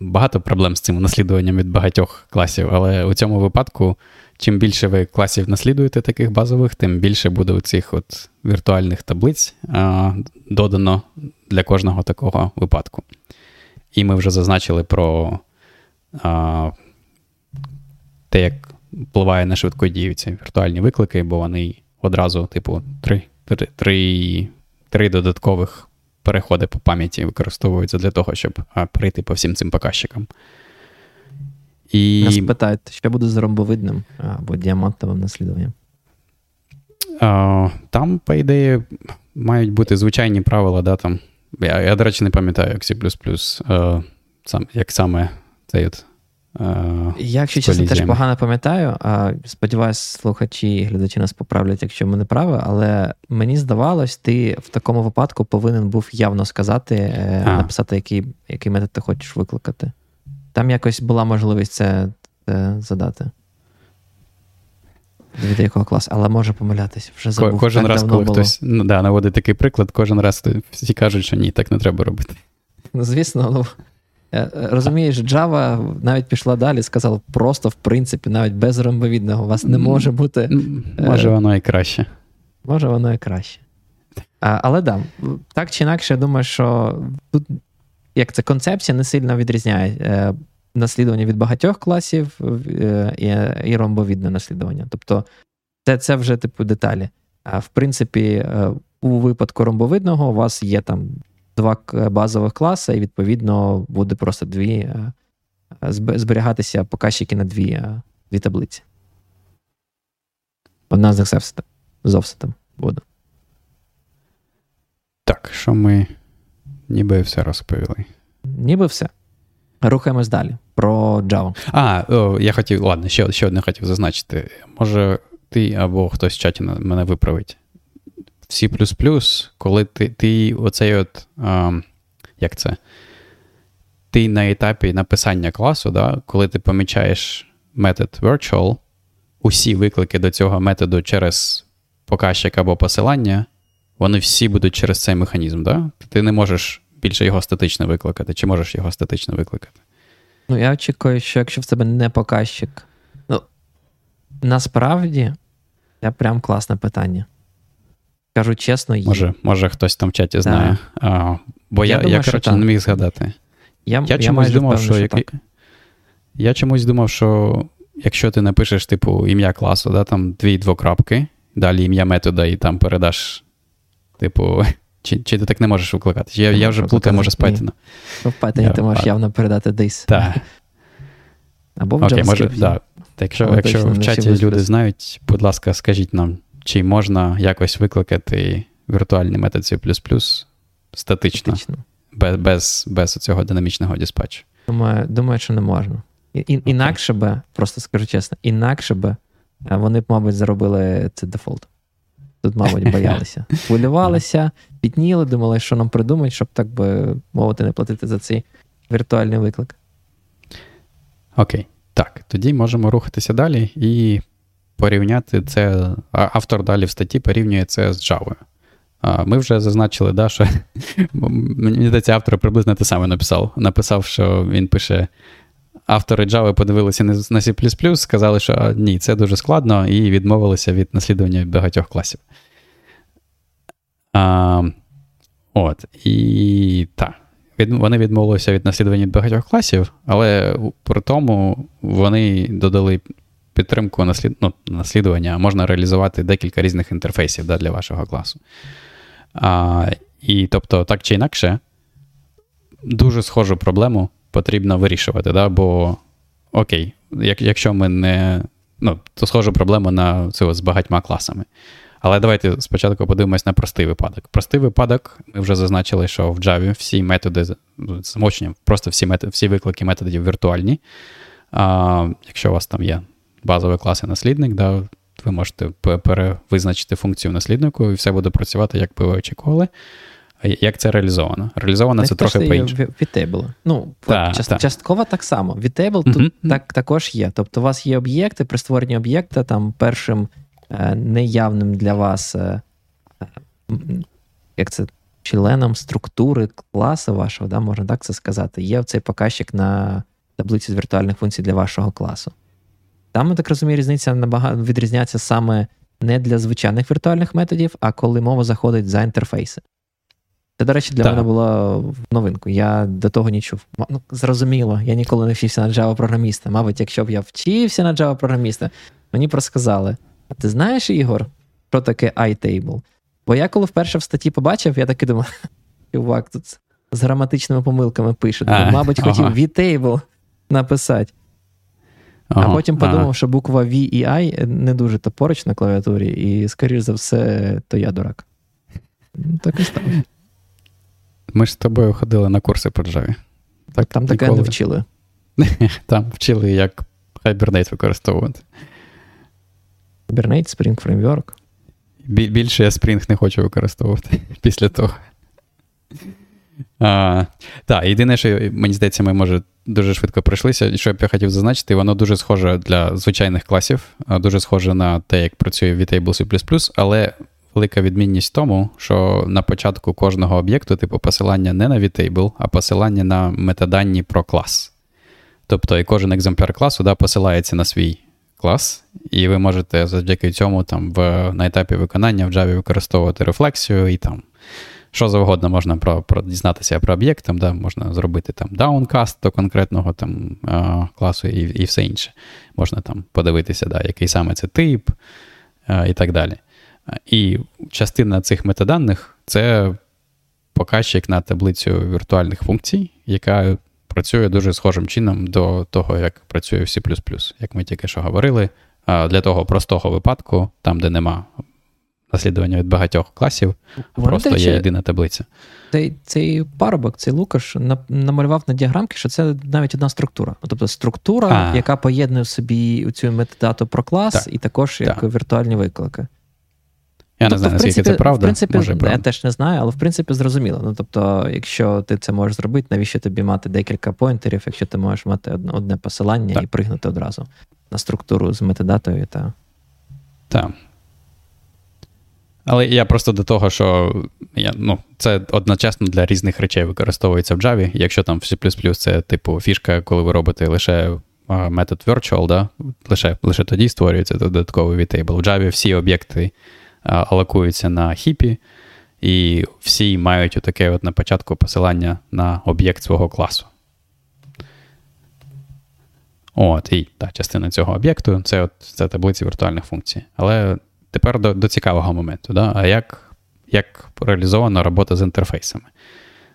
багато проблем з цим наслідуванням від багатьох класів, але у цьому випадку, чим більше ви класів наслідуєте таких базових, тим більше буде цих от віртуальних таблиць а, додано для кожного такого випадку. І ми вже зазначили про а, те, як впливає на швидкодію ці віртуальні виклики, бо вони одразу, типу, три, три, три, три додаткових переходи по пам'яті використовуються для того, щоб перейти по всім цим показчикам. І... Нас питають, що буде з ромбовидним або діамантовим наслідуванням? Там, по ідеї, мають бути звичайні правила. да, там. Я, я до речі, не пам'ятаю, як C, сам, як саме цей от Е, я, якщо чесно, теж погано пам'ятаю. Сподіваюсь, слухачі і глядачі нас поправлять, якщо ми не праві, але мені здавалось, ти в такому випадку повинен був явно сказати, е, а. написати, який який метод ти хочеш викликати. Там якось була можливість це, це задати. Від якого класу, але може помилятися. Вже забув. Кожен так раз, коли було. хтось ну, да, наводить такий приклад, кожен раз всі кажуть, що ні, так не треба робити. Ну, звісно, ну. Е, е, розумієш, Java навіть пішла далі, сказала, просто, в принципі, навіть без ромбовідного у вас не може бути. Е, може, воно і краще. Може, воно і краще. А, Але да, так чи інакше, я думаю, що тут як це концепція не сильно відрізняє наслідування від багатьох класів і і ромбовідне наслідування. Тобто, це це вже типу деталі. А в принципі, у випадку ромбовидного у вас є там два базових класи, і з буде просто дві е, зберігатися показчики на дві е, дві таблиці. Одна з них з офсетом буде. Так, що ми ніби все розповіли. Ніби все. Рухаємось далі. Про Java. А, о, я хотів, ладно, ще ще одне хотів зазначити. Може, ти або хтось в чаті мене виправить. C, коли ти ти оцей от, а, як це? Ти на етапі написання класу, да, коли ти помічаєш метод virtual, усі виклики до цього методу через показчик або посилання, вони всі будуть через цей механізм. Да? Ти не можеш більше його статично викликати, чи можеш його статично викликати? Ну, я очікую, що якщо в тебе не показчик. Ну, насправді, це прям класне питання. Кажу чесно, є. Може, може хтось там в чаті знає. А, Бо я, я, думаю, я коротше, не міг згадати. Я я чомусь думав, що, що як... я чомусь думав, що якщо ти напишеш, типу, ім'я класу, да, там дві двокрапки, далі ім'я метода, і там передаш, типу, чи чи ти так не можеш викликати? Я я вже плутаю, може, з Python. Ну, в Python ти можеш явно передати this. Так. Або в Окей, може, да. Якщо, якщо в чаті люди знають, будь ласка, скажіть нам, чи можна якось викликати віртуальний метод C статично, статично. без без, без цього динамічного диспатчу? Думаю, думаю, що не можна. І, і, Інакше би, просто скажу чесно, інакше би е, вони б, мабуть, заробили це дефолт. Тут, мабуть, боялися. Хвилювалися, пітніли, думали, що нам придумають, щоб так би мовити, не платити за цей віртуальний виклик. Окей. Так, тоді можемо рухатися далі і порівняти це. Автор далі в статті порівнює це з Java. Ми вже зазначили, да, що мені здається, автор приблизно те саме написав. Написав, що він пише. Автори Java подивилися на C, сказали, що ні, це дуже складно, і відмовилися від наслідування багатьох класів. А, От, і так. Вони відмовилися від наслідування багатьох класів, але при тому вони додали підтримку наслід... ну, наслідування можна реалізувати декілька різних інтерфейсів да, для вашого класу. А, І тобто, так чи інакше, дуже схожу проблему потрібно вирішувати. да, Бо окей, як, якщо ми не. Ну, то схожу проблему на це з багатьма класами. Але давайте спочатку подивимось на простий випадок. Простий випадок, ми вже зазначили, що в Java всі методи замовчення, просто всі методи, всі виклики методів віртуальні. А, Якщо у вас там є базовий клас і наслідник, да, ви можете перевизначити функцію насліднику, і все буде працювати, як би ви очікували. Як це реалізовано? Реалізовано це трохи по-іншому. Ну, та, част, та. частково так само. Vtable тут mm-hmm. так, також є. Тобто, у вас є об'єкти, при створенні об'єкта, там першим е, неявним для вас, е, як це членом структури класу вашого, да, можна так це сказати, є цей показчик на таблиці з віртуальних функцій для вашого класу. Там, я так розумію, різниця набагато відрізняється саме не для звичайних віртуальних методів, а коли мова заходить за інтерфейси. Це, до речі, для так. мене було новинку. Я до того не чув. Ну, Зрозуміло, я ніколи не вчився на Java програміста. Мабуть, якщо б я вчився на Java програміста, мені просказали: а ти знаєш, Ігор, що таке iTable? Бо я коли вперше в статті побачив, я таки думав, чувак, тут з граматичними помилками пише. Мабуть, хотів. V-table написати. Ага, а потім подумав, ага. що буква V і I не дуже то поруч на клавіатурі, і, скоріш за все, то я дурак. Так і стало. Ми ж з тобою ходили на курси по Java. Так, Там таке не вчили. Там вчили, як Hibernate використовувати. Hibernate, Spring Framework. Більше я Spring не хочу використовувати після того. А, Так, єдине, що мені здається, ми може дуже швидко пройшлися. Що б я хотів зазначити, воно дуже схоже для звичайних класів, дуже схоже на те, як працює Vtable C++, але велика відмінність в тому, що на початку кожного об'єкту, типу, посилання не на vtable, а посилання на метадані про клас. Тобто, і кожен екземпляр класу да, посилається на свій клас, і ви можете завдяки цьому там в, на етапі виконання в Java використовувати рефлексію і там що завгодно можна про, про дізнатися про об'єкт, там, да, можна зробити там даункаст до конкретного там, а, класу і і все інше. Можна там подивитися, да, який саме це тип а, і так далі. І частина цих метаданих це показчик на таблицю віртуальних функцій, яка працює дуже схожим чином до того, як працює в C++, як ми тільки що говорили. Для того простого випадку, там, де нема наслідування від багатьох класів, Вони просто є єдина таблиця. Цей цей парубок, цей Лукаш, намалював на діаграмки, що це навіть одна структура. Тобто структура, а. яка поєднує в собі цю метадату про клас, так. і також як так. віртуальні виклики. Я тобто, не знаю, наскільки це правда. В принципі, Може, правда. я теж не знаю, але в принципі зрозуміло. Ну, тобто, якщо ти це можеш зробити, навіщо тобі мати декілька поінтерів, якщо ти можеш мати одне, одне посилання так. і пригнути одразу на структуру з метадатою та. Так. Але я просто до того, що я, ну, це одночасно для різних речей використовується в Java. Якщо там в C це, типу, фішка, коли ви робите лише метод virtual, да? лише лише тоді створюється додатковий VTable. В Java всі об'єкти алокуються на хіпі, і всі мають отаке от на початку посилання на об'єкт свого класу. От, і та, частина цього об'єкту це от, це таблиці віртуальних функцій. Але тепер до до цікавого моменту. Да? А як як реалізована робота з інтерфейсами?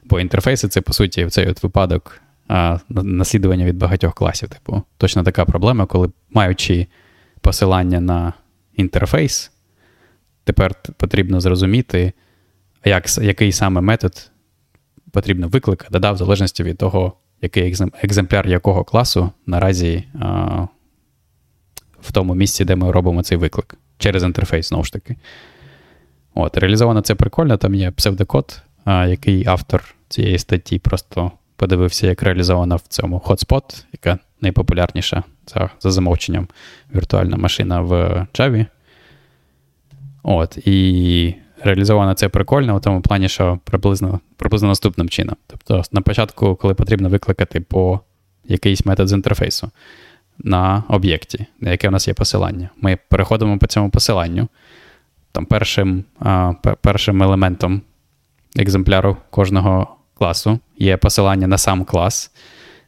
Бо інтерфейси це, по суті, цей от випадок а, наслідування від багатьох класів. Типу, точно така проблема, коли маючи посилання на інтерфейс, Тепер потрібно зрозуміти, як, який саме метод потрібно викликати, да, в залежності від того, який екземпляр якого класу наразі а, в тому місці, де ми робимо цей виклик, через інтерфейс, знову ж таки. От, Реалізовано це прикольно, там є псевдокод, а, який автор цієї статті просто подивився, як реалізовано в цьому Hotspot, яка найпопулярніша за, за замовченням віртуальна машина в Java. От, І реалізовано це прикольно у тому плані, що приблизно приблизно наступним чином. Тобто, на початку, коли потрібно викликати по якийсь метод з інтерфейсу на об'єкті, на яке в нас є посилання, ми переходимо по цьому посиланню. Там Першим а, першим елементом екземпляру кожного класу є посилання на сам клас.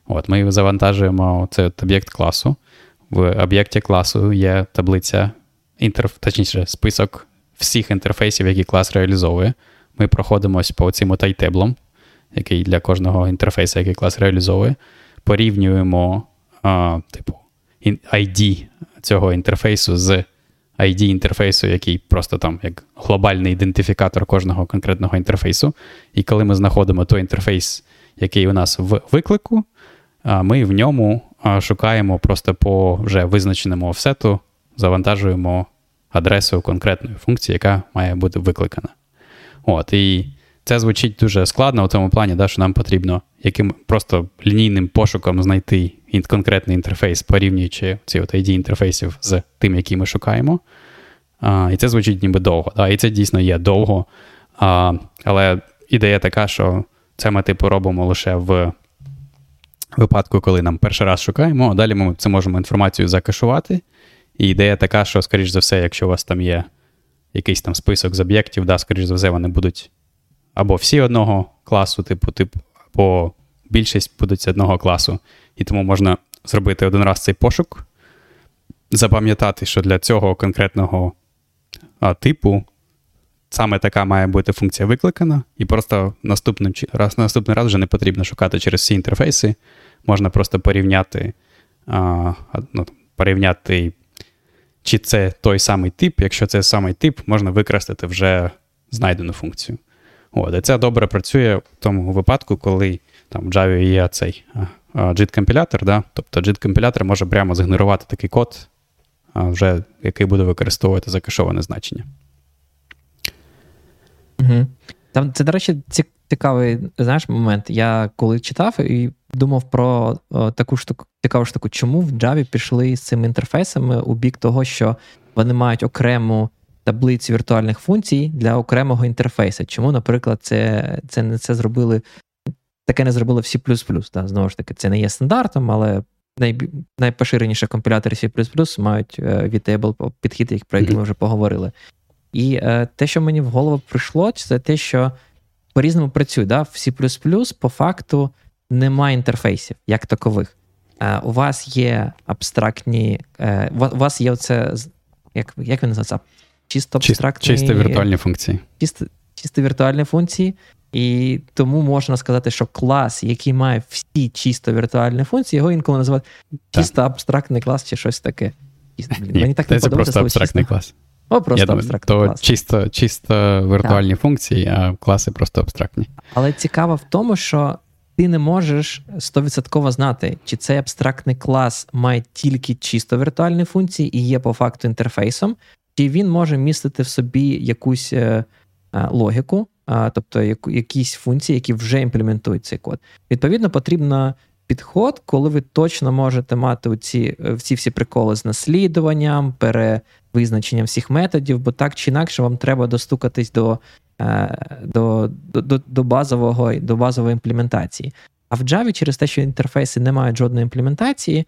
От, Ми завантажуємо цей об'єкт класу. В об'єкті класу є таблиця, інтерф, точніше, список всіх інтерфейсів, які клас реалізовує. Ми проходимось по цим тайтеблам, який для кожного інтерфейсу, який клас реалізовує, порівнюємо а, типу, ID цього інтерфейсу з ID інтерфейсу, який просто там як глобальний ідентифікатор кожного конкретного інтерфейсу. І коли ми знаходимо той інтерфейс, який у нас в виклику, ми в ньому шукаємо просто по вже визначеному офсету, завантажуємо адресу конкретної функції, яка має бути викликана. От, І це звучить дуже складно у тому плані, да, що нам потрібно яким просто лінійним пошуком знайти конкретний інтерфейс, порівнюючи ці от ID інтерфейсів з тим, який ми шукаємо. А, І це звучить ніби довго. Да, І це дійсно є довго. А, Але ідея така, що це ми типу робимо лише в випадку, коли нам перший раз шукаємо, а далі ми це можемо інформацію закашувати. І ідея така, що, скоріш за все, якщо у вас там є якийсь там список з об'єктів, да, скоріш за все, вони будуть або всі одного класу, типу, типу, або більшість будуть одного класу. І тому можна зробити один раз цей пошук, запам'ятати, що для цього конкретного а, типу саме така має бути функція викликана, і просто наступним раз, наступний раз вже не потрібно шукати через всі інтерфейси. Можна просто порівняти, а, ну, порівняти, чи це той самий тип. Якщо це самий тип, можна використати вже знайдену функцію. От, І це добре працює в тому випадку, коли там в Java є цей JIT-компілятор, да? тобто JIT-компілятор може прямо згенерувати такий код, вже який буде використовувати закешоване значення. Угу. Там це, до речі, цікавий знаєш, момент. Я коли читав і думав про о, таку штуку, цікаву штуку, чому в Java пішли з цими інтерфейсами у бік того, що вони мають окрему таблицю віртуальних функцій для окремого інтерфейсу. Чому, наприклад, це це це зробили, таке не зробили в C++. Да? Знову ж таки, це не є стандартом, але най, найпоширеніші компілятори C мають VTable е, підхід, про який ми вже поговорили. І е, те, що мені в голову прийшло, це те, що по-різному працює. Да? В C по факту немає інтерфейсів як такових. Е, у вас є абстрактні. Е, у вас є оце, як як він називається? Чисто абстрактні... Чисто віртуальні функції. Чисто, чисто віртуальні функції. І тому можна сказати, що клас, який має всі чисто віртуальні функції, його інколи називають чисто абстрактний клас чи щось таке. Мені так не Це просто абстрактний чисто. клас. О, просто Я абстрактний думаю, то Чисто чисто віртуальні так. функції, а класи просто абстрактні. Але цікаво в тому, що ти не можеш 100% знати, чи цей абстрактний клас має тільки чисто віртуальні функції і є по факту інтерфейсом, чи він може містити в собі якусь е, е, логіку, е, тобто якісь функції, які вже імплементують цей код. Відповідно, потрібно підход, коли ви точно можете мати ці всі приколи з наслідуванням, перевизначенням всіх методів, бо так чи інакше вам треба достукатись до до, до, до, базового, до базової імплементації. А в Java через те, що інтерфейси не мають жодної імплементації,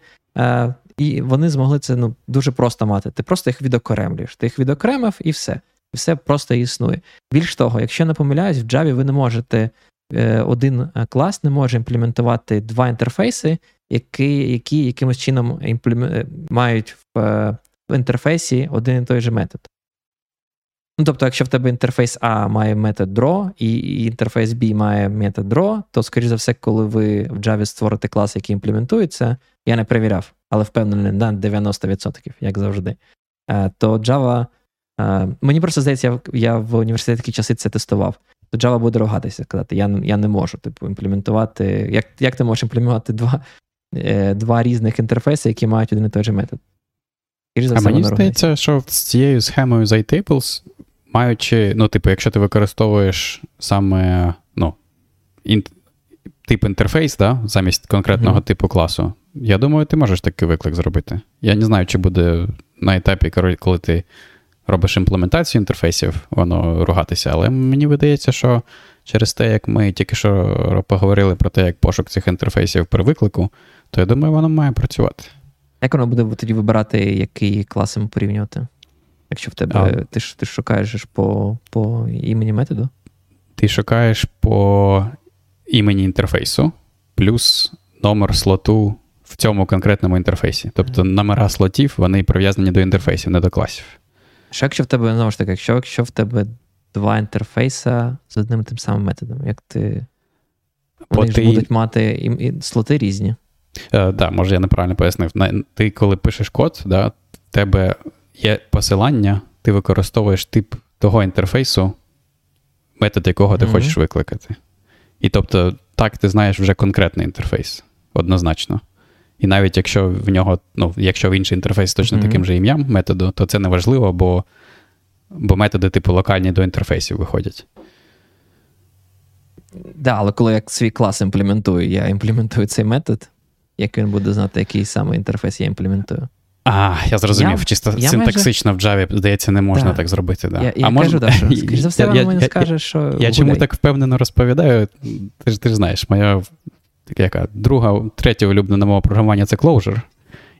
і вони змогли це ну, дуже просто мати. Ти просто їх відокремлюєш. Ти їх відокремив і все. І все просто існує. Більш того, якщо не помиляюсь, в Java ви не можете. Е, один е, клас не може імплементувати два інтерфейси, які які якимось чином імплем... Е, мають в, в інтерфейсі один і той же метод. Ну, Тобто, якщо в тебе інтерфейс А має метод draw, і інтерфейс B має метод draw, то, скоріш за все, коли ви в Java створите клас, який імплементується, я не перевіряв, але впевнений на 90%, як завжди. Е, то Java. Е, мені просто здається, я, я в університеті такі часи це тестував. То Java буде рогатися, сказати, я я не можу типу, імплементувати. Як як ти можеш імплементувати два е, два різних інтерфейси, які мають один і той же метод? А мені здається, що з цією схемою з iTables, маючи, ну, типу, якщо ти використовуєш саме ну, ін, тип інтерфейс, да, замість конкретного mm-hmm. типу класу, я думаю, ти можеш такий виклик зробити. Я не знаю, чи буде на етапі, коли ти робиш імплементацію інтерфейсів, воно ругатися, але мені видається, що через те, як ми тільки що поговорили про те, як пошук цих інтерфейсів при виклику, то я думаю, воно має працювати. Як воно буде тоді вибирати, який клас йому порівнювати? Якщо в тебе а. ти ти шукаєш по по імені методу? Ти шукаєш по імені інтерфейсу, плюс номер слоту в цьому конкретному інтерфейсі. Тобто номера слотів вони прив'язані до інтерфейсів, не до класів. Що якщо в тебе, знову ж таки, якщо, якщо в тебе два інтерфейса з одним і тим самим методом, як ти. Вони ти... ж будуть мати і, і слоти різні. Так, е, да, може, я неправильно пояснив. Ти, коли пишеш код, да, в тебе є посилання, ти використовуєш тип того інтерфейсу, метод якого ти mm-hmm. хочеш викликати. І тобто, так, ти знаєш вже конкретний інтерфейс, однозначно. І навіть якщо в нього, ну, якщо в інший інтерфейс точно mm-hmm. таким же ім'ям методу, то це не важливо, бо бо методи, типу, локальні до інтерфейсів виходять. Так, да, але коли я свій клас імплементую, я імплементую цей метод, як він буде знати, який саме інтерфейс я імплементую. А, я зрозумів. Я, Чисто я синтаксично майже... в Java, здається, не можна да. так зробити. Да. Я, я а кажу, да, що, скоріш за все, вона мені скаже, що. Я чому так впевнено розповідаю, ти ж ти ж знаєш, моя яка друга, третя улюблена мова програмування це Clojure.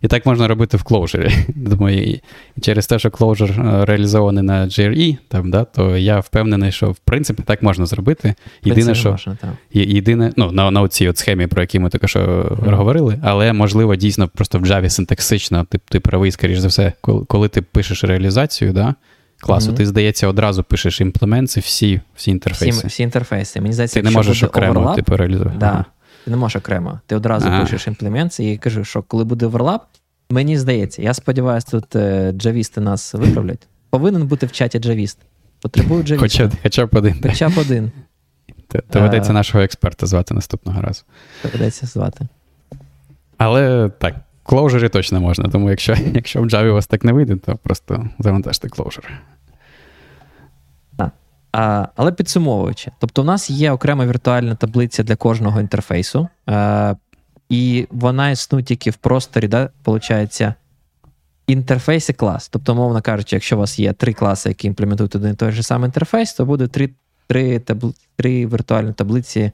І так можна робити в Clojure. Думаю, і через те, що Clojure е, реалізований на JRE, там, да, то я впевнений, що в принципі так можна зробити. Єдине, що можна, єдине, ну, на на цій от схемі, про які ми тільки що mm. говорили, але можливо дійсно просто в Java синтаксично, ти ти правий, скоріш за все, коли, коли ти пишеш реалізацію, да, класу, mm-hmm. ти, здається, одразу пишеш implements, всі всі інтерфейси. Всі всі інтерфейси. Мені здається, Ти не можеш окремо overlap, типу, реалізувати. Да. Ти не можеш окремо. Ти одразу ага. пишеш implement і кажу, що коли буде overlap, мені здається, я сподіваюся, тут е, джавісти нас виправлять. Повинен бути в чаті джавіст. Потребую джавіста. Хоча, хоча б один. Хоча б один. Доведеться нашого експерта звати наступного разу. Доведеться звати. Але так, клоужері точно можна, тому якщо якщо в Java у вас так не вийде, то просто завантажте клоужер. Але підсумовуючи, тобто, у нас є окрема віртуальна таблиця для кожного інтерфейсу, а, і вона існує тільки в просторі, да, виходить, інтерфейс і клас. Тобто, мовно кажучи, якщо у вас є три класи, які імплементують один і той же самий інтерфейс, то буде три три, табли, три віртуальні таблиці.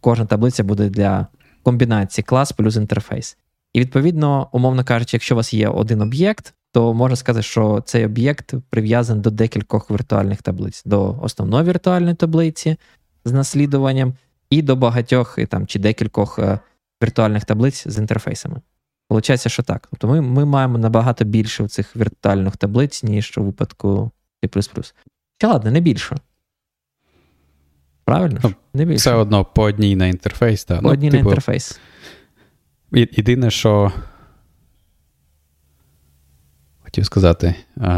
Кожна таблиця буде для комбінації клас плюс інтерфейс. І відповідно, умовно кажучи, якщо у вас є один об'єкт, то можна сказати, що цей об'єкт прив'язаний до декількох віртуальних таблиць, до основної віртуальної таблиці з наслідуванням, і до багатьох там, чи декількох е, віртуальних таблиць з інтерфейсами. Получається, що так. Тобто ми ми маємо набагато більше в цих віртуальних таблиць, ніж у випадку C. Чи ладно, не більше. Правильно? Ну, не більше. Все одно по одній на інтерфейс. так. По ну, одній типу, на інтерфейс. Єдине, що хотів сказати,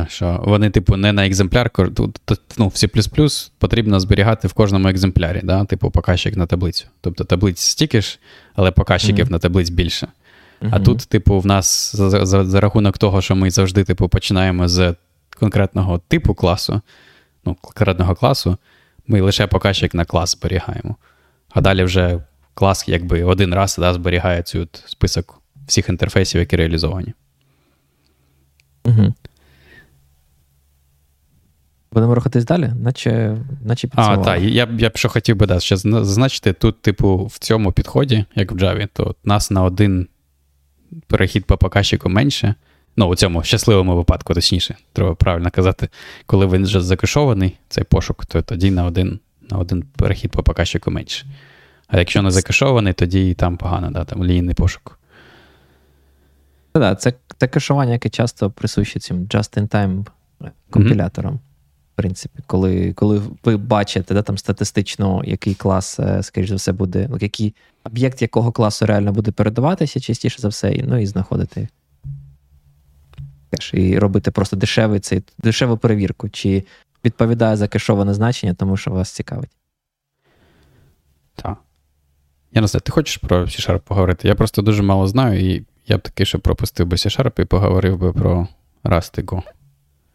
що вони, типу, не на екземпляр, ну, в C потрібно зберігати в кожному екземплярі, да? типу, показчик на таблицю. Тобто таблиць стільки ж, але показчиків mm-hmm. на таблиць більше. Mm-hmm. А тут, типу, в нас за, за, за рахунок того, що ми завжди типу, починаємо з конкретного типу класу, ну, конкретного класу, ми лише показчик на клас зберігаємо. А далі вже клас якби один раз да, зберігає цю список всіх інтерфейсів, які реалізовані. Угу. Будемо рухатись далі, наче наче А, так, я я б що хотів би да, ще зазначити, тут, типу, в цьому підході, як в Java, то нас на один перехід по показчику менше. Ну, у цьому щасливому випадку, точніше, треба правильно казати, коли він вже закешований, цей пошук, то тоді на один на один перехід по показчику менше. А якщо не закешований, тоді і там погано, да, там лінійний пошук. Так, це це кешування, яке часто присуще цим just-in-time компіляторам. Mm-hmm. В принципі, коли коли ви бачите да, там статистично, який клас, е, скоріш за все, буде, ну, який об'єкт якого класу реально буде передаватися, частіше за все, ну і знаходити і робити просто дешевий цей, дешеву перевірку, чи відповідає за кешоване значення, тому що вас цікавить. Так. Я не знаю, ти хочеш про C-Sharp поговорити? Я просто дуже мало знаю, і я б таки ще пропустив би C-Sharp і поговорив би про Rust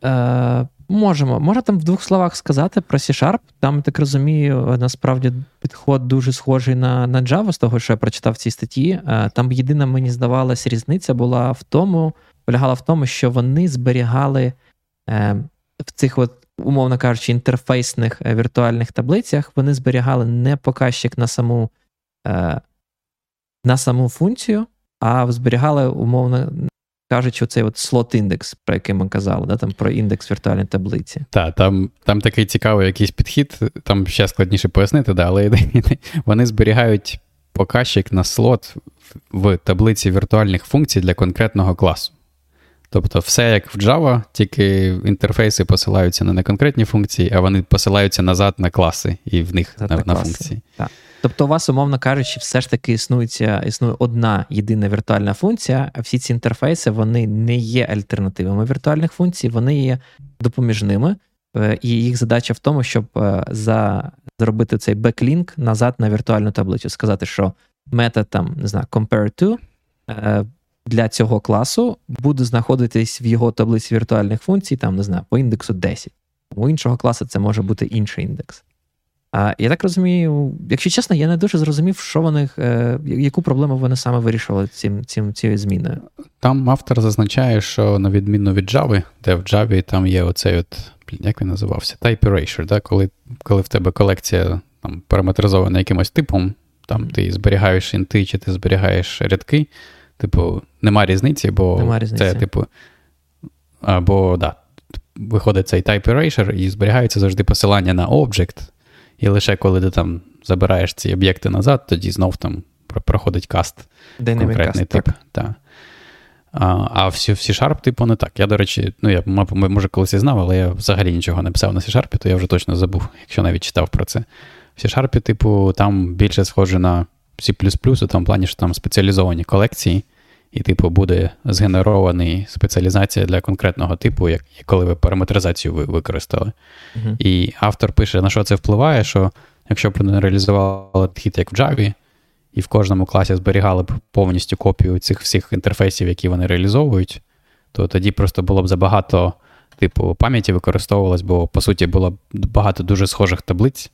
Е, Можемо. Можна там в двох словах сказати про C-Sharp. Там, так розумію, насправді підход дуже схожий на на Java, з того, що я прочитав в цій статті. Е, там єдина, мені здавалася, різниця була в тому, полягала в тому, що вони зберігали е, в цих, от, умовно кажучи, інтерфейсних е, віртуальних таблицях, вони зберігали не показчик на саму, е, на саму функцію а зберігали, умовно кажучи, цей от слот-індекс, про який ми казали, да, там про індекс віртуальної таблиці. Так, там там такий цікавий якийсь підхід, там ще складніше пояснити, да, але вони зберігають показчик на слот в таблиці віртуальних функцій для конкретного класу. Тобто, все як в Java, тільки інтерфейси посилаються не на конкретні функції, а вони посилаються назад на класи і в них на, на, на функції. Так. Тобто, у вас, умовно кажучи, все ж таки існується, існує одна єдина віртуальна функція, а всі ці інтерфейси вони не є альтернативами віртуальних функцій, вони є допоміжними, е, і їх задача в тому, щоб е, за, зробити цей беклінк назад на віртуальну таблицю. Сказати, що метод там, не знаю, compare to е, для цього класу буде знаходитись в його таблиці віртуальних функцій, там, не знаю, по індексу 10. У іншого класу це може бути інший індекс. А я так розумію, якщо чесно, я не дуже зрозумів, що вони, е, яку проблему вони саме вирішили цим, цим, цією зміною. Там автор зазначає, що на відміну від Java, де в Java там є оцей от, як він називався, Type Erasure, да? коли коли в тебе колекція там, параметризована якимось типом, там ти зберігаєш інти чи ти зберігаєш рядки, типу, нема різниці, бо нема різниці. це, типу, або да, виходить цей Type Erasure і зберігається завжди посилання на об'єкт. І лише коли ти там забираєш ці об'єкти назад, тоді знов там проходить каст Dynamic конкретний cast, тип. Так. Та. А а в C-Sharp, типу, не так. Я, до речі, ну я може колись і знав, але я взагалі нічого не писав на C-Sharp, то я вже точно забув, якщо навіть читав про це. В C-Sharp, типу, там більше схоже на C, у тому плані, що там спеціалізовані колекції, і, типу, буде згенерований спеціалізація для конкретного типу, як коли ви параметризацію ви використали. Uh-huh. І автор пише, на що це впливає, що якщо б не реалізували підхід як в Java, і в кожному класі зберігали б повністю копію цих всіх інтерфейсів, які вони реалізовують, то тоді просто було б забагато, типу, пам'яті використовувалось, бо, по суті, було б багато дуже схожих таблиць,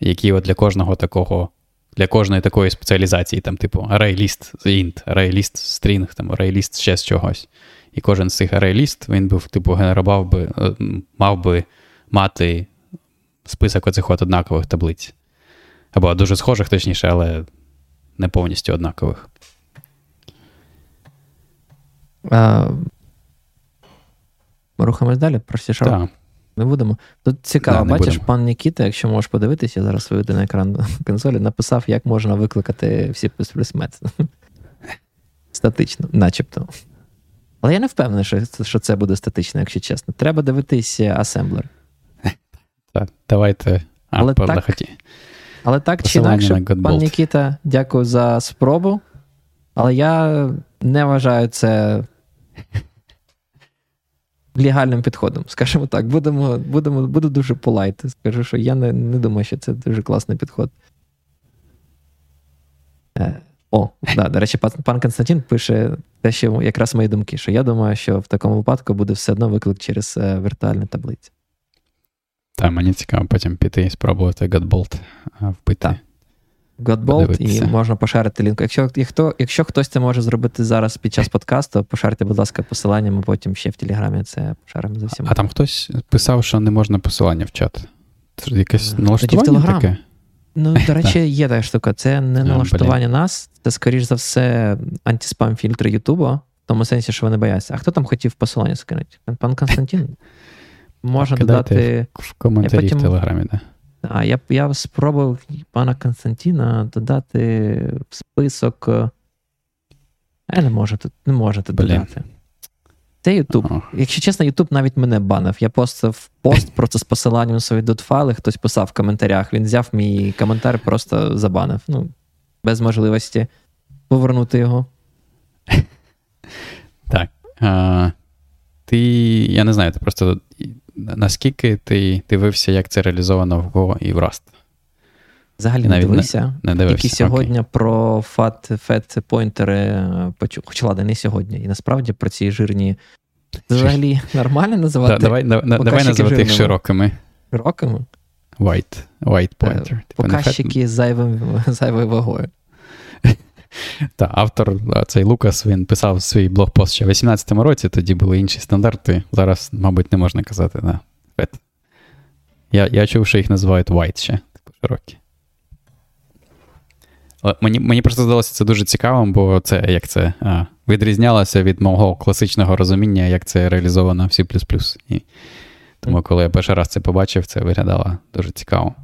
які от для кожного такого для кожної такої спеціалізації, там, типу, ArrayList int, ArrayList string, там, ArrayList ще з чогось. І кожен з цих ArrayList, він був, типу, генерував би, е, мав би мати список оцих от однакових таблиць. Або дуже схожих, точніше, але не повністю однакових. А, Рухаємось далі про C-Sharp? Так. Не будемо. Тут цікаво, да, бачиш, будемо. пан Нікіта, якщо можеш подивитися, я зараз виведу на екран консолі, написав, як можна викликати всі метод. Статично, начебто. Але я не впевнений, що, що це буде статично, якщо чесно. Треба дивитися асемблер. Так, давайте. А, але, так, але так чи інакше, пан Нікіта, дякую за спробу. Але я не вважаю це легальним підходом, скажімо так. Будемо, будемо, Буду дуже полайти. Скажу, що я не не думаю, що це дуже класний підход. Е, О, да, до речі, пан, пан Константин пише те, що якраз мої думки, що я думаю, що в такому випадку буде все одно виклик через е, віртуальні таблиці. Так, мені цікаво потім піти і спробувати Godbolt вбити. Так. Godbolt, і можна пошарити лінку. Якщо якщо, якщо хтось це може зробити зараз під час подкасту, пошарте, будь ласка, посилання, ми потім ще в Телеграмі це пошаримо за всіма. А там хтось писав, що не можна посилання в чат. Це якесь налаштування таке? Ну, до речі, є така штука. Це не налаштування нас, це, скоріш за все, антиспам фільтри Ютуба, в тому сенсі, що вони бояться. А хто там хотів посилання скинути? Пан Константин? Можна додати. В коментарі в Телеграмі, так. Да. А я я спробував пана Константина додати в список. Е, я не можу тут не можу тут додати. Це Ютуб. Ага. Якщо чесно, Ютуб навіть мене банив. Я постав пост просто з посиланням на свої дотфайли, хтось писав в коментарях. Він взяв мій коментар, просто забанив. Ну, без можливості повернути його. Так. А, Ти, я не знаю, ти просто наскільки ти дивився, як це реалізовано в Go і в Rust? Взагалі не дивився. Не, не дивився. Тільки сьогодні okay. про фат фет поінтери почув. Хоча ладно, не сьогодні. І насправді про ці жирні. Взагалі нормально називати? Да, давай давай називати їх широкими. Широкими? White white pointer. Типу Показчики з зайвою вагою. Та автор, цей Лукас, він писав свій блогпост ще в 18-му році, тоді були інші стандарти. Зараз, мабуть, не можна казати на FET. Я я чув, що їх називають white ще, типу широкі. Мені мені просто здалося це дуже цікавим, бо це як це а, відрізнялося від мого класичного розуміння, як це реалізовано в C. І Тому, коли я перший раз це побачив, це виглядало дуже цікаво.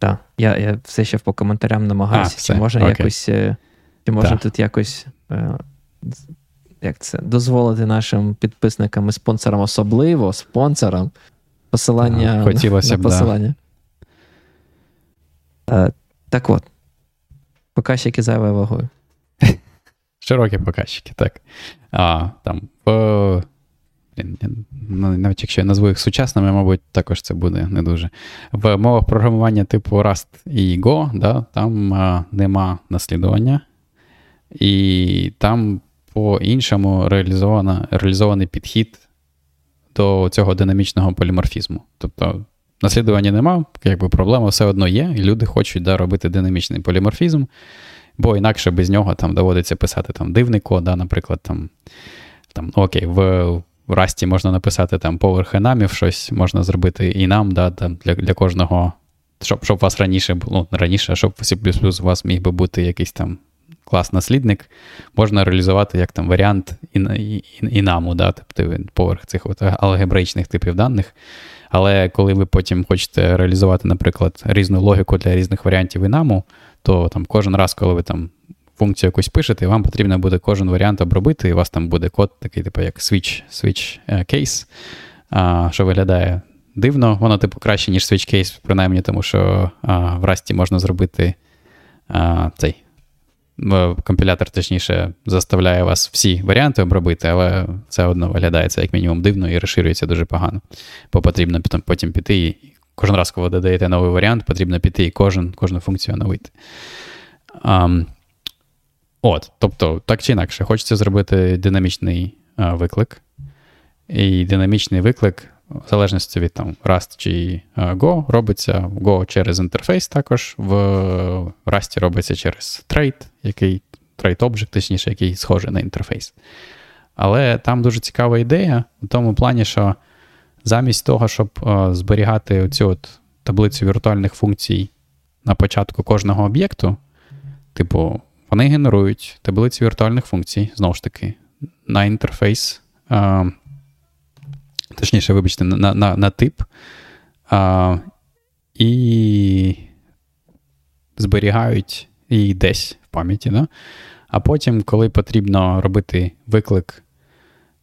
Е, так, я я все ще по коментарям намагаюся, а, чи можна Окей. якось, е, чи можна тут якось е, як це, дозволити нашим підписникам і спонсорам, особливо спонсорам, посилання Хотілося на б, посилання. Да. Так от, показчики зайвою вагою. Широкі показчики, так. А, там, навіть якщо я назву їх сучасними, мабуть, також це буде не дуже. В мовах програмування типу Rust і Go, да, там а, нема наслідування, і там по-іншому реалізований підхід до цього динамічного поліморфізму. Тобто наслідування нема, якби проблема все одно є, і люди хочуть да, робити динамічний поліморфізм, бо інакше без нього там доводиться писати там дивний код, да, наприклад, там, там окей, в в Расті можна написати там поверх енамів, щось можна зробити і нам, да, там, для для кожного, щоб щоб вас раніше було ну, раніше, щоб C у вас міг би бути якийсь там клас-наслідник, можна реалізувати як там варіант інаму, да, тобто поверх цих от алгебраїчних типів даних. Але коли ви потім хочете реалізувати, наприклад, різну логіку для різних варіантів інаму, то там кожен раз, коли ви там функцію якусь пишете, вам потрібно буде кожен варіант обробити, і у вас там буде код, такий, типу, як switch switch е, case, що виглядає дивно. Воно, типу, краще, ніж switch case, принаймні, тому що в Rust можна зробити цей компілятор, точніше, заставляє вас всі варіанти обробити, але все одно виглядає це як мінімум дивно і розширюється дуже погано. Бо потрібно потім, потім піти і кожен раз, коли додаєте новий варіант, потрібно піти і кожен, кожну функцію оновити. Um, от, Тобто, так чи інакше, хочеться зробити динамічний а, виклик. І динамічний виклик в залежності від там Rust чи Go, робиться в Go через інтерфейс також, в Rust робиться через trade, який trade object, точніше, який схожий на інтерфейс. Але там дуже цікава ідея у тому плані, що замість того, щоб зберігати оцю от таблицю віртуальних функцій на початку кожного об'єкту, типу, вони генерують таблицю віртуальних функцій, знову ж таки, на інтерфейс точніше, вибачте, на на, на тип. А, І зберігають її десь в пам'яті. Да? А потім, коли потрібно робити виклик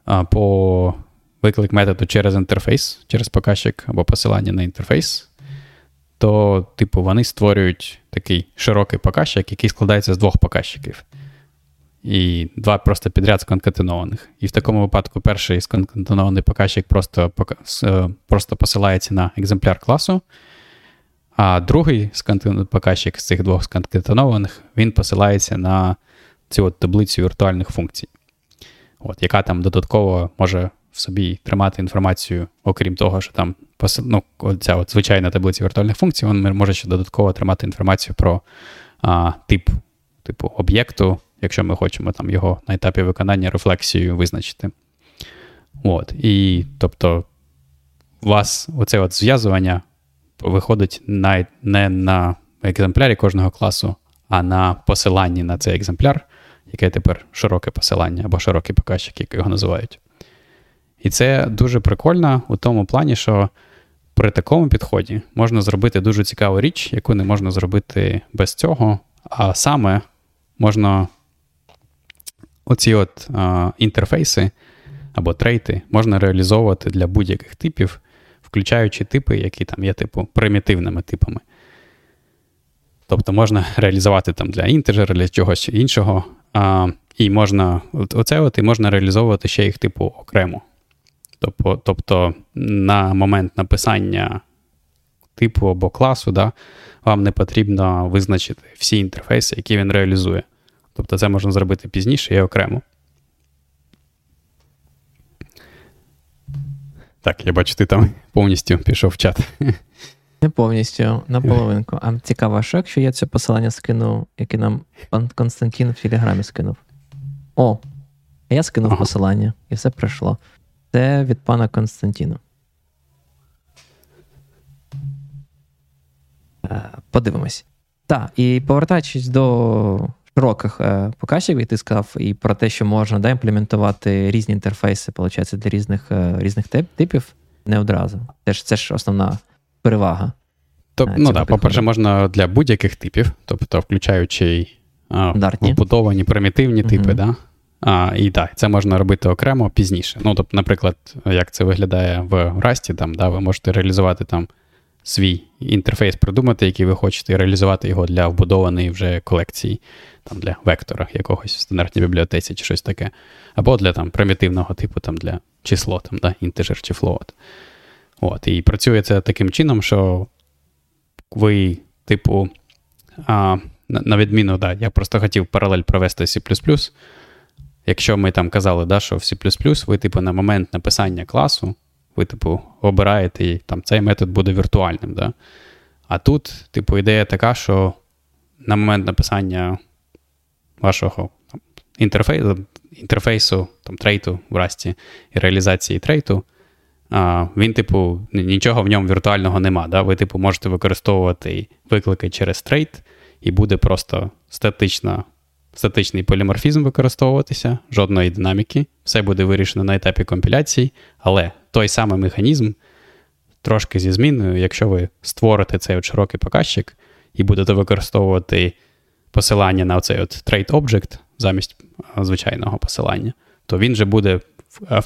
а, по виклик методу через інтерфейс, через показчик або посилання на інтерфейс, то, типу, вони створюють такий широкий показчик, який складається з двох показчиків і два просто підряд сконкатенованих. І в такому випадку перший сконкатенований показчик просто е, просто посилається на екземпляр класу, а другий показчик з цих двох сконкатенованих він посилається на цю от таблицю віртуальних функцій, от, яка там додатково може в собі тримати інформацію, окрім того, що там ну, ця от звичайна таблиця віртуальних функцій, він може ще додатково тримати інформацію про а, тип типу об'єкту, якщо ми хочемо там його на етапі виконання рефлексією визначити. От, І тобто у вас оце от зв'язування виходить на, не на екземплярі кожного класу, а на посиланні на цей екземпляр, яке тепер широке посилання або широкий показчик, як його називають. І це дуже прикольно у тому плані, що при такому підході можна зробити дуже цікаву річ, яку не можна зробити без цього. А саме можна оці от а, інтерфейси або трейти можна реалізовувати для будь-яких типів, включаючи типи, які там є, типу, примітивними типами. Тобто можна реалізувати там для інтежера, для чогось іншого. А, І можна оце от і можна реалізовувати ще їх типу окремо. Тобто, тобто на момент написання типу або класу, да, вам не потрібно визначити всі інтерфейси, які він реалізує. Тобто це можна зробити пізніше і окремо. Так, я бачу, ти там повністю пішов в чат. Не повністю, наполовинку. А цікаво, що якщо я це посилання скину, яке нам пан Константин в Телеграмі скинув. О, я скинув ага. посилання, і все пройшло. Це від пана Константіна. Е, подивимось. Так, і повертаючись до широких е, показів, і ти сказав, і про те, що можна да, імплементувати різні інтерфейси, виходить, для різних е, різних типів, не одразу. Це ж це ж основна перевага. Тоб, ну так, по-перше, можна для будь-яких типів, тобто включаючи вбудовані примітивні угу. типи, да? А, І так, це можна робити окремо пізніше. Ну, тобто, наприклад, як це виглядає в Rust, там, да, ви можете реалізувати там свій інтерфейс придумати, який ви хочете, і реалізувати його для вбудованої вже колекції, там для вектора якогось в стандартній бібліотеці чи щось таке. Або для там примітивного типу, там для число, там, да, інтежер чи float. От, І працює це таким чином, що ви, типу, а, на відміну, да, я просто хотів паралель провести C. Якщо ми там казали, да, що в C, ви, типу, на момент написання класу ви, типу, обираєте і там цей метод буде віртуальним. Да? А тут, типу, ідея така, що на момент написання вашого там, інтерфейсу, інтерфейсу там, трейту в Расті і реалізації трейту, а, він, типу, нічого в ньому віртуального нема. Да? Ви, типу, можете використовувати виклики через трейт, і буде просто статична, статичний поліморфізм використовуватися, жодної динаміки. Все буде вирішено на етапі компіляції, але той самий механізм трошки зі зміною, якщо ви створите цей от широкий показчик і будете використовувати посилання на цей от trade object замість звичайного посилання, то він же буде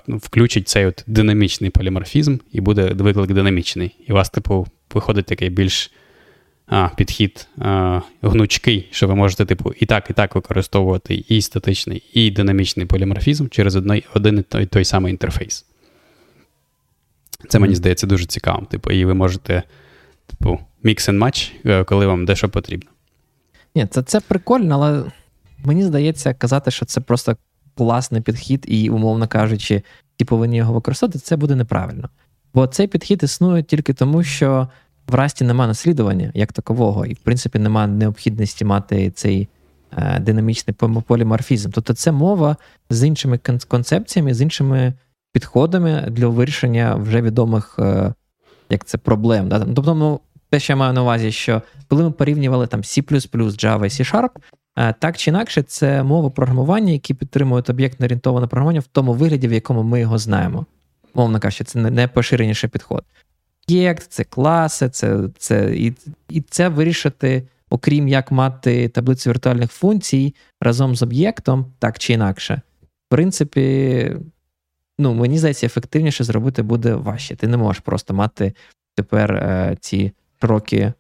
включить цей от динамічний поліморфізм і буде виклик динамічний. І у вас, типу, виходить такий більш а, підхід а, гнучкий, що ви можете, типу, і так, і так використовувати і статичний, і динамічний поліморфізм через одний, один і той, той самий інтерфейс. Це мені здається дуже цікавим. Типу, і ви можете, типу, mix and match, е, коли вам дещо потрібно. Ні, це це прикольно, але мені здається, казати, що це просто класний підхід, і, умовно кажучи, ті повинні його використовувати, це буде неправильно. Бо цей підхід існує тільки тому, що в Расті немає наслідування як такового, і, в принципі, немає необхідності мати цей е, динамічний поліморфізм. Тобто це мова з іншими концепціями, з іншими підходами для вирішення вже відомих е, як це проблем. Да? Тобто, ну, те, що я маю на увазі, що коли ми порівнювали там C, Java C Sharp, е, так чи інакше, це мова програмування, які підтримують об'єктно орієнтоване програмування в тому вигляді, в якому ми його знаємо. Мовно кажучи, це не найпоширеніший підход. Об'єкт, це класи, це, це, і, і це вирішити, окрім як мати таблицю віртуальних функцій разом з об'єктом, так чи інакше. В принципі, ну, мені здається, ефективніше зробити буде важче. Ти не можеш просто мати тепер е, ці широкі,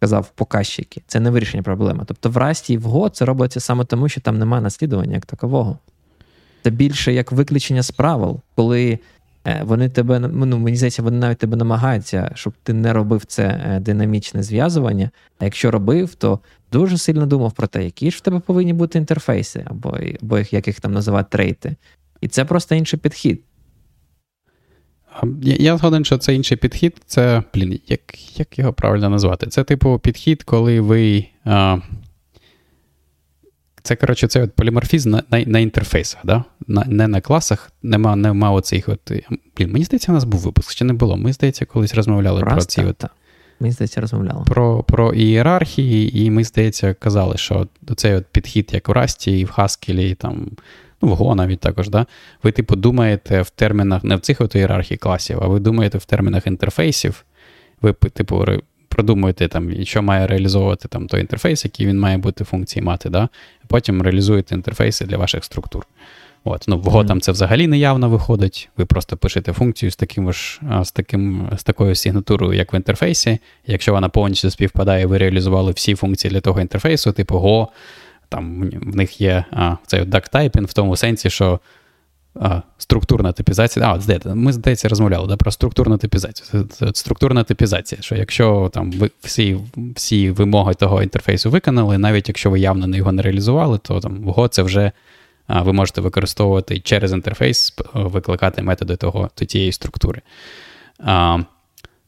казав, показчики. Це не вирішення проблеми. Тобто в Расті і в Go це робиться саме тому, що там немає наслідування як такового. Це більше як виключення з правил, коли вони тебе, ну, мені здається, вони навіть тебе намагаються, щоб ти не робив це е, динамічне зв'язування. А якщо робив, то дуже сильно думав про те, які ж в тебе повинні бути інтерфейси, або або як їх там називають трейти. І це просто інший підхід. Я я згоден, що це інший підхід. Це, блін, як як його правильно назвати? Це, типу, підхід, коли ви. А, Це, коротше, це от поліморфізм на на, на інтерфейсах, да? На, не на класах, нема нема оцих от. Блін, мені здається, у нас був випуск, чи не було. Ми, здається, колись розмовляли Раз, про ці. Так, от, так. Мені здається, розмовляли. Про про ієрархії, і ми, здається, казали, що цей от підхід, як у Расті, і в Haskell, і там ну, в Go навіть також, да? ви, типу, думаєте в термінах не в цих от ієрархії класів, а ви думаєте в термінах інтерфейсів. Ви, типу, продумуєте, там, що має реалізовувати там, той інтерфейс, який він має бути функції мати. да? Потім реалізуєте інтерфейси для ваших структур. От, ну, В Go mm-hmm. там це взагалі неявно виходить. Ви просто пишете функцію з таким ж, з таким, з такою сигнатурою, як в інтерфейсі. Якщо вона повністю співпадає, ви реалізували всі функції для того інтерфейсу, типу Go там в них є а, цей duck-typing в тому сенсі, що а, структурна типізація. А, здається, ми, здається, розмовляли да, про структурну типізацію. Структурна типізація, що якщо там ви всі всі вимоги того інтерфейсу виконали, навіть якщо ви явно не його не реалізували, то там в Go це вже а, ви можете використовувати через інтерфейс, викликати методи того, тієї структури. А,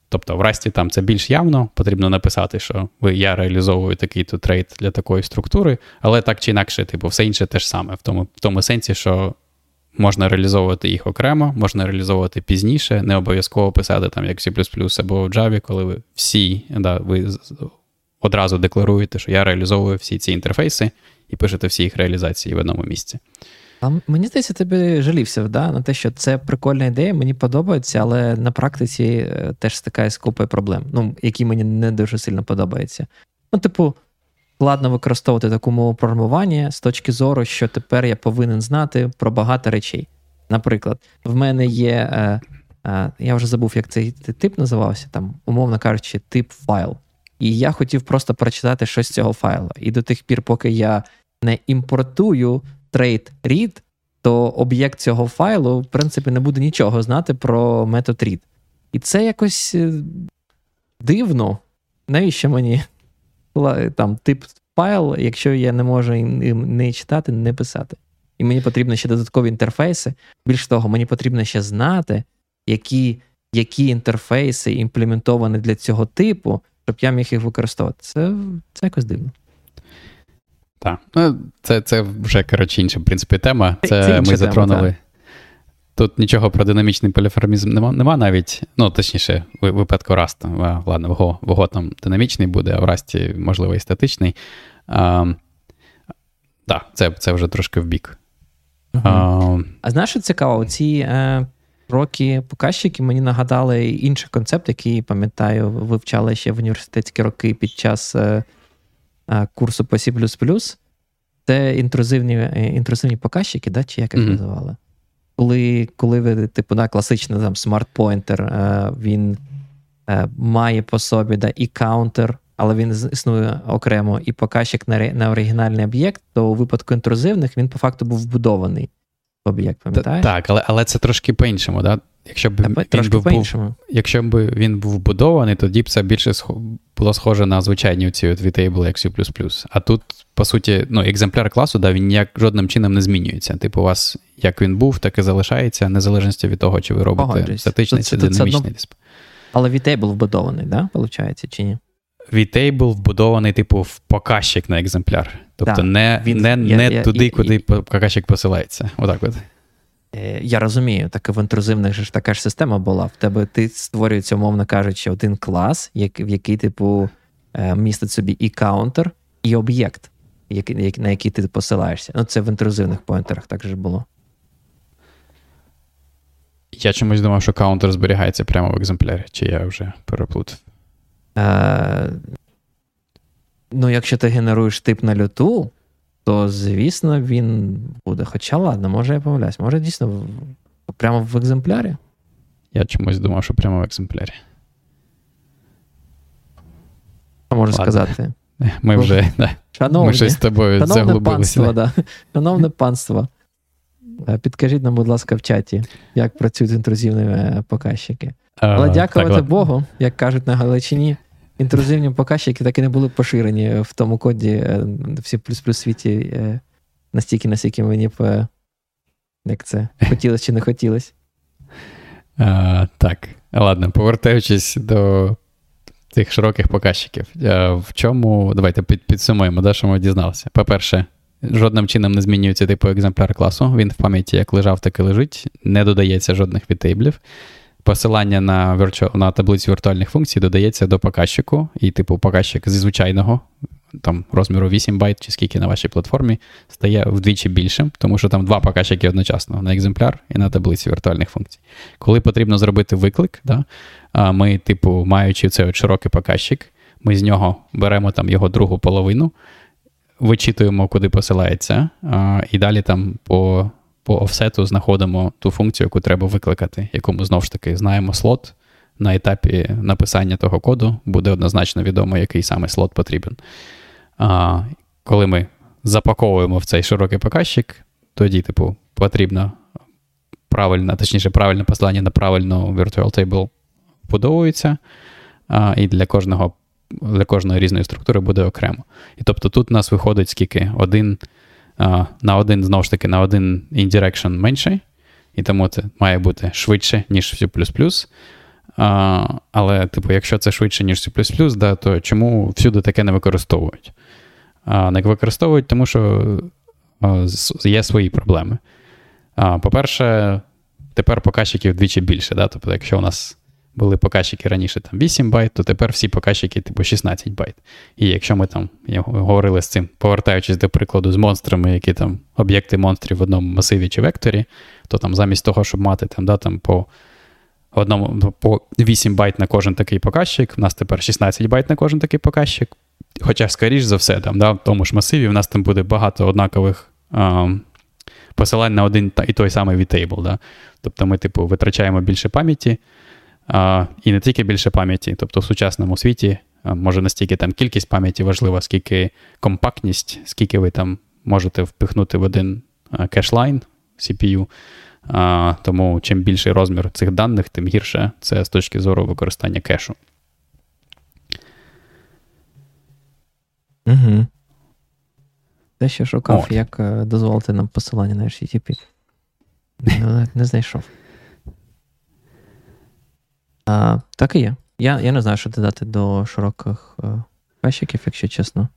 Тобто в Расті там це більш явно, потрібно написати, що ви, я реалізовую такий-то трейд для такої структури, але так чи інакше, типу, все інше те ж саме, в тому в тому сенсі, що можна реалізовувати їх окремо, можна реалізовувати пізніше, не обов'язково писати там як C або в Java, коли ви всі, да, ви одразу декларуєте, що я реалізовую всі ці інтерфейси і пишете всі їх реалізації в одному місці. А мені здається, тобі жалівся да, на те, що це прикольна ідея, мені подобається, але на практиці е, теж стикає з купою проблем, ну, які мені не дуже сильно подобаються. Ну, типу, складно використовувати таку мову програмування з точки зору, що тепер я повинен знати про багато речей. Наприклад, в мене є. Е, е, я вже забув, як цей тип називався, там, умовно кажучи, тип файл. І я хотів просто прочитати щось з цього файлу. І до тих пір, поки я не імпортую trade read, то об'єкт цього файлу, в принципі, не буде нічого знати про метод read. І це якось е, дивно. Навіщо мені там тип файл, якщо я не можу не читати, не писати. І мені потрібно ще додаткові інтерфейси. Більш того, мені потрібно ще знати, які які інтерфейси імплементовані для цього типу, щоб я міг їх використовувати. Це це якось дивно. Так. Ну, Це це вже, коротше, інша, в принципі, тема. Це, це ми затронули. Тема, Тут нічого про динамічний поліформізм нема, нема навіть. Ну, точніше, в випадку Rust. Ладно, в Go там динамічний буде, а в Rust, можливо, і статичний. Так, це це вже трошки в бік. Угу. А, а знаєш, що цікаво, ці е, роки показчики мені нагадали інший концепт, який, пам'ятаю, вивчали ще в університетські роки під час е, е, курсу по C. Це інтрузивні е, інтрузивні показчики, да, чи як їх mm-hmm. називали? Коли коли ви, типу, на класичний там smart pointer, е, він е, має по собі да, і counter, але він існує окремо, і показчик на на оригінальний об'єкт, то у випадку інтрузивних він по факту був вбудований в об'єкт, пам'ятаєш? Так, але але це трошки по-іншому. Да? Якщо б він був, по-іншому. Якщо б він був вбудований, тоді б це більше було схоже на звичайні ці VTable як C++. А тут, по суті, ну, екземпляр класу, да, він ніяк жодним чином не змінюється. Типу, у вас як він був, так і залишається, незалежності від того, чи ви робите Погоджусь. статичний чи динамічний дисплей. Але VTable вбудований, да, виходить, чи ні? VTable вбудований, типу, в показчик на екземпляр. Тобто да, не він, не, я, не я, туди, я, куди показчик посилається. Отак от. Е, я розумію, так в інтрузивних ж така ж система була. В тебе ти створюється, умовно кажучи, один клас, в який, типу, е, містить собі і counter, і об'єкт, на який ти посилаєшся. Ну, це в інтрузивних pointer ах так же було. Я чомусь думав, що counter зберігається прямо в екземплярі, чи я вже переплутав. Е, Ну, якщо ти генеруєш тип на люту, то звісно він буде. Хоча ладно, може я помиляюсь, може дійсно прямо в екземплярі. Я чомусь думав, що прямо в екземплярі. Що можу сказати? Ми вже да, Шановні, ми щось з тобою шановне заглубилися. Панство, да. Шановне панство, е, підкажіть нам, будь ласка, в чаті, як працюють інтрузивні е, показчики. Але дякувати так, Богу, як кажуть на Галичині, інтрузивні показчики так і не були поширені в тому коді е, в C++ світі е, настільки, наскільки мені б як це хотілося чи не хотілося. А, Так, ладно, повертаючись до тих широких показчиків. А, в чому, давайте під, підсумуємо, да, що ми дізналися. По-перше, жодним чином не змінюється типу екземпляр класу. Він в пам'яті як лежав, так і лежить, не додається жодних vtable ів посилання на virtual, на таблицю віртуальних функцій додається до показчику, і, типу, показчик зі звичайного там розміру 8 байт чи скільки на вашій платформі стає вдвічі більшим, тому що там два показчики одночасно на екземпляр і на таблиці віртуальних функцій. Коли потрібно зробити виклик, да, ми, типу, маючи цей от широкий показчик, ми з нього беремо там його другу половину, вичитуємо, куди посилається, і далі там по по офсету знаходимо ту функцію, яку треба викликати, яку ми знову ж таки знаємо слот. На етапі написання того коду буде однозначно відомо, який саме слот потрібен. А, Коли ми запаковуємо в цей широкий показчик, тоді, типу, потрібно правильно, точніше, правильне посилання на правильну virtual table вбудовується, а, і для кожного, для кожної різної структури буде окремо. І тобто тут у нас виходить скільки один на один, знову ж таки, на один indirection менший, і тому це має бути швидше, ніж C++. Але, типу, якщо це швидше, ніж C++, да, то чому всюди таке не використовують? Не використовують, тому що є свої проблеми. По-перше, тепер показчиків вдвічі більше. Да? Тобто, якщо у нас були показчики раніше там 8 байт, то тепер всі показчики типу 16 байт. І якщо ми там говорили з цим, повертаючись до прикладу з монстрами, які там об'єкти монстрів в одному масиві чи векторі, то там замість того, щоб мати там, да, там по одному по 8 байт на кожен такий показчик, у нас тепер 16 байт на кожен такий показчик. Хоча, скоріш за все, там, да, в тому ж масиві, в нас там буде багато однакових. А, Посилань на один і той самий vtable. Да? Тобто ми, типу, витрачаємо більше пам'яті, І не тільки більше пам'яті, тобто в сучасному світі може настільки там кількість пам'яті важлива, скільки компактність, скільки ви там можете впихнути в один кешлайн CPU. А, Тому чим більший розмір цих даних, тим гірше це з точки зору використання кешу. Угу. Те, що шукав, От. як е, дозволити нам посилання на HTTP. Не, не знайшов. А, Так і є. Я я не знаю, що додати до широких кащиків, якщо чесно.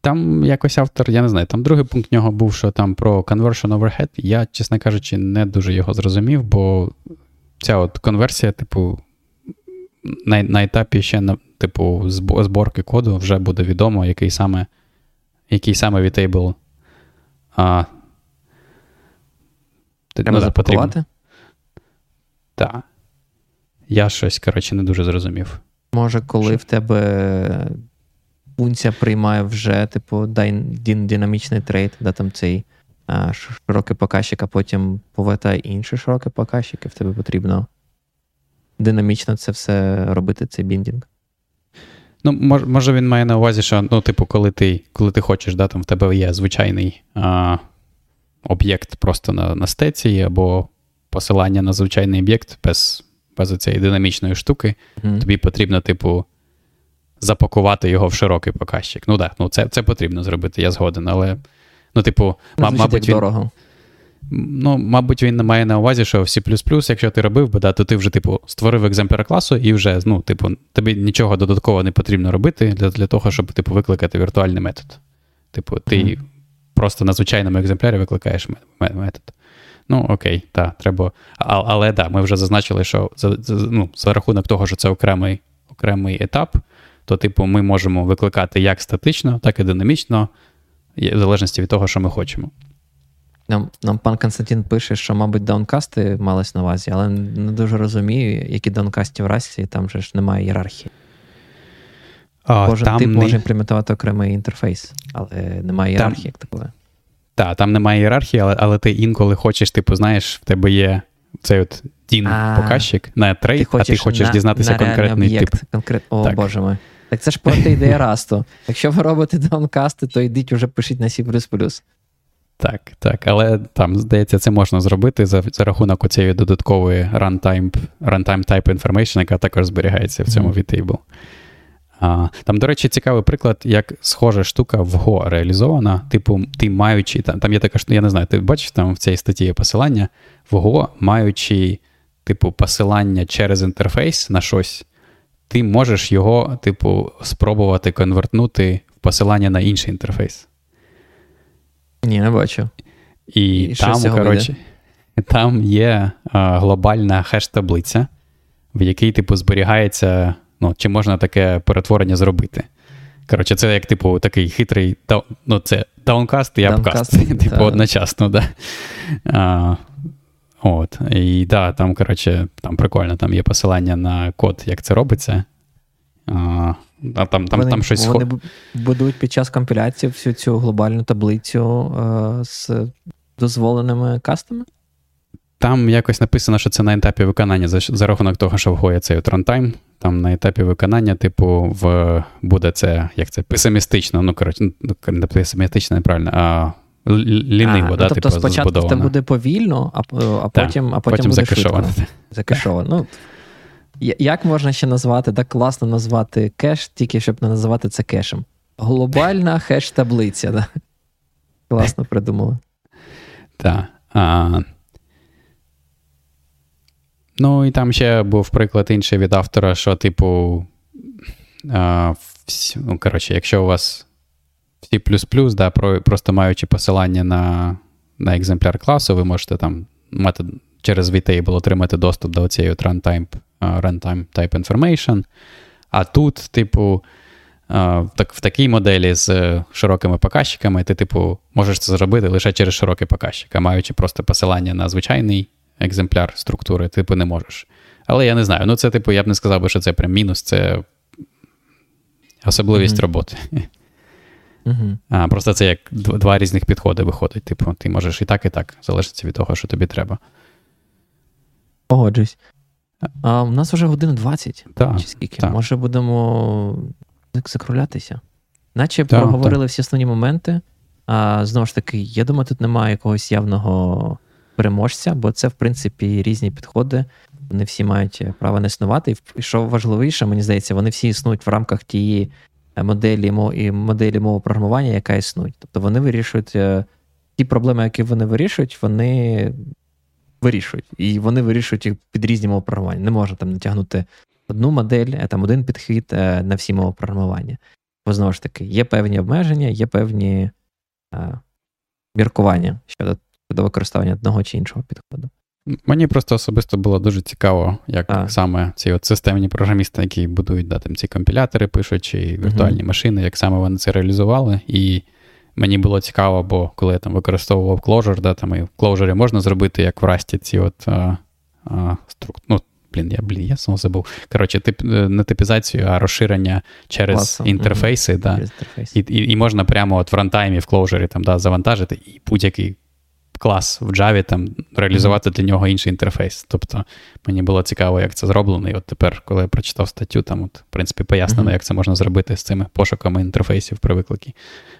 Там якось автор, я не знаю, там другий пункт нього був, що там про conversion overhead. Я, чесно кажучи, не дуже його зрозумів, бо ця от конверсія, типу, на на етапі ще на, типу, зборки коду вже буде відомо, який саме який саме VTable а, Треба ну, запакувати? Так. Я щось, коротше, не дуже зрозумів. Може, коли в тебе функція приймає вже, типу, динамічний трейд, де там цей а, широкий показчик, а потім повертає інший широкий показчик, і в тебе потрібно динамічно це все робити, цей біндінг. Ну, може, він має на увазі, що, ну, типу, коли ти коли ти хочеш, да, там в тебе є звичайний а, об'єкт просто на на стеції, або посилання на звичайний об'єкт без без цієї динамічної штуки, mm-hmm. тобі потрібно, типу, запакувати його в широкий показчик. Ну так, да, ну це це потрібно зробити, я згоден, але, ну, типу, м- мабуть, він, дорого. Ну, мабуть, він має на увазі, що в C++, якщо ти робив би, да, то ти вже, типу, створив екземпляр класу, і вже, ну, типу, тобі нічого додатково не потрібно робити для для того, щоб типу, викликати віртуальний метод. Типу, ти mm-hmm. просто на звичайному екземплярі викликаєш метод. Ну, окей, так, треба. А, але так, ми вже зазначили, що за, за, ну, за рахунок того, що це окремий окремий етап, то, типу, ми можемо викликати як статично, так і динамічно, в залежності від того, що ми хочемо. Нам нам пан Константин пише, що, мабуть, даункасти малось на увазі, але не дуже розумію, які даункасти в расі, там же ж немає ієрархії. А, Кожен там тип не... може імплементувати окремий інтерфейс, але немає ієрархії там... як такої. Так, там немає ієрархії, але але ти інколи хочеш, типу, знаєш, в тебе є цей от дін показчик на трейд, а ти хочеш на, дізнатися на конкретний об'єкт, тип. Конкрет... О, так. боже мой. Так це ж проти ідея расту. Якщо ви робите даункасти, то йдіть уже пишіть на C. Так, так, але там, здається, це можна зробити за за рахунок оцієї додаткової runtime runtime type information, яка також зберігається в цьому mm-hmm. VTable. А, Там, до речі, цікавий приклад, як схожа штука в Go реалізована. Типу, ти маючи, там там є така штука, я не знаю, ти бачиш там в цій статті є посилання, в Go, маючи, типу, посилання через інтерфейс на щось, ти можеш його, типу, спробувати конвертнути в посилання на інший інтерфейс. Ні, не бачу. І, І там, коротше, там є а, глобальна хеш-таблиця, в якій, типу, зберігається, ну, чи можна таке перетворення зробити. Коротше, це як, типу, такий хитрий ну, це downcast і upcast, типу, та... одночасно, да. А, От, І да, там, коротше, там прикольно, там є посилання на код, як це робиться. А, а там там, вони, там щось Вони будують під час компіляції всю цю глобальну таблицю а, з дозволеними кастами? Там якось написано, що це на етапі виконання за за рахунок того, що вгоє цей от рантайм. Там на етапі виконання, типу, в буде це як це песимістично, ну коротше, ну, не песимістично, неправильно, а ліниво, а, ну, тобто типу, спочатку це буде повільно, а а потім а потім, потім буде закешовано. Закешовано. Ну, як можна ще назвати, так класно назвати кеш, тільки щоб не називати це кешем? Глобальна хеш-таблиця. Да? Класно придумали. Так. Ну, і там ще був приклад інший від автора, що, типу, а, ну, коротше, якщо у вас C, да, просто маючи посилання на на екземпляр класу, ви можете там мати через VTable отримати доступ до цієї runtime runtime type information. А тут, типу, так, в такій моделі з широкими показчиками, ти, типу, можеш це зробити лише через широкий показчик, а маючи просто посилання на звичайний екземпляр структури, типу, не можеш. Але я не знаю. Ну, це, типу, я б не сказав, би, що це прям мінус, це особливість mm-hmm. роботи. Mm-hmm. А, Просто це як два різних підходи виходить. Типу, ти можеш і так, і так, залежиться від того, що тобі треба. Погоджусь. А У нас вже година 20. Так, чи скільки? Так. Може, будемо закруглятися? Наче так, проговорили всі основні моменти. А знову ж таки, я думаю, тут немає якогось явного переможця, бо це, в принципі, різні підходи. Вони всі мають право не існувати. І що важливіше, мені здається, вони всі існують в рамках тієї е, моделі і моделі мови програмування, яка існує. Тобто вони вирішують е, ті проблеми, які вони вирішують, вони вирішують. І вони вирішують їх під різні мови програмування. Не можна там натягнути одну модель, е, там один підхід е, на всі мови програмування. Бо знову ж таки, є певні обмеження, є певні е, міркування щодо, щодо використання одного чи іншого підходу. Мені просто особисто було дуже цікаво, як а. саме ці от системні програмісти, які будують да, там, ці компілятори, пишуть, чи віртуальні uh машини, як саме вони це реалізували. І мені було цікаво, бо коли я там використовував Clojure, да, там і в Clojure можна зробити, як в Rust, ці от а, а, струк... ну, Блін, я блін, я знову забув. Коротше, тип, е, не типізацію, а розширення через Класом. інтерфейси. Mm-hmm. Да. Через І, і і, можна прямо от в рантаймі в Clojure там, да, завантажити і будь-який клас в Java, там реалізувати mm-hmm. для нього інший інтерфейс. Тобто мені було цікаво, як це зроблено. І от тепер, коли я прочитав статтю, там, от, в принципі, пояснено, mm-hmm. як це можна зробити з цими пошуками інтерфейсів при викликі.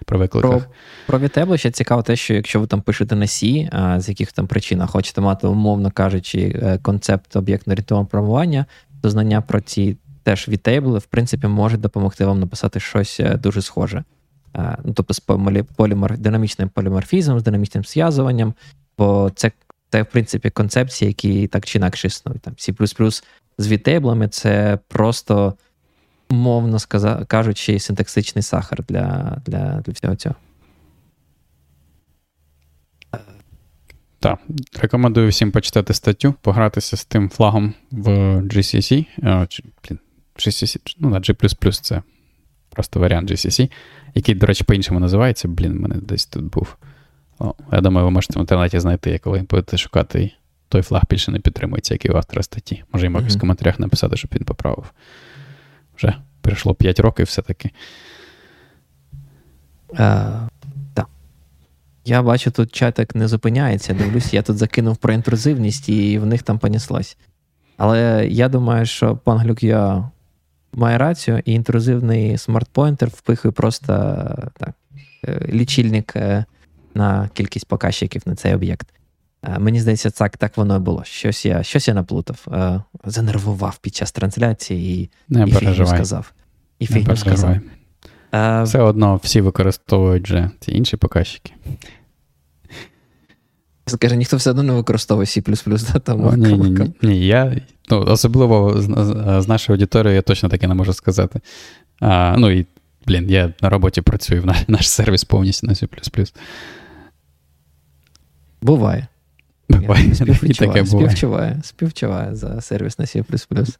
При викликах. Про, Vtable ще цікаво те, що якщо ви там пишете на C, а, з яких там причин хочете мати, умовно кажучи, е, концепт об'єктно орієнтованого програмування, то знання про ці теж Vtable, в принципі, можуть допомогти вам написати щось е, дуже схоже. Е, ну, тобто з полімор, динамічним поліморфізмом, з динамічним зв'язуванням, бо це, це, в принципі, концепції, які так чи інакше існують. Там C з вітейблами це просто, умовно кажучи, синтаксичний сахар для, для, для всього цього. Так, рекомендую всім почитати статтю, погратися з тим флагом в GCC. GCC, ну, на G це просто варіант GCC який, до речі, по-іншому називається. Блін, в мене десь тут був. О, Я думаю, ви можете в інтернеті знайти, коли будете шукати, той флаг більше не підтримується, як і у автора статті. Може, йому mm-hmm. в коментарях написати, щоб він поправив. Вже пройшло 5 років все-таки. Так. Я бачу, тут чатик не зупиняється. Дивлюсь, я тут закинув про інтрузивність, і в них там поніслось. Але я думаю, що пан Глюк має рацію, і інтрузивний smart pointer впихує просто так, е, лічильник е, на кількість показчиків на цей об'єкт. Е, мені здається, так так воно і було. Щось я щось я наплутав, занервував під час трансляції і Не і фігню сказав. І фігню сказав. Все одно всі використовують вже ці інші показчики. Скаже, ніхто все одно не використовує C++, да. О, ні, ні, ні, ні, я, ну, Особливо з, з нашої аудиторії я точно таке не можу сказати. А, Ну і, блін, я на роботі працюю наш, наш сервіс повністю на C. Буває. Буває. Я і таке буває. Співчуваю, співчуваю за сервіс на C.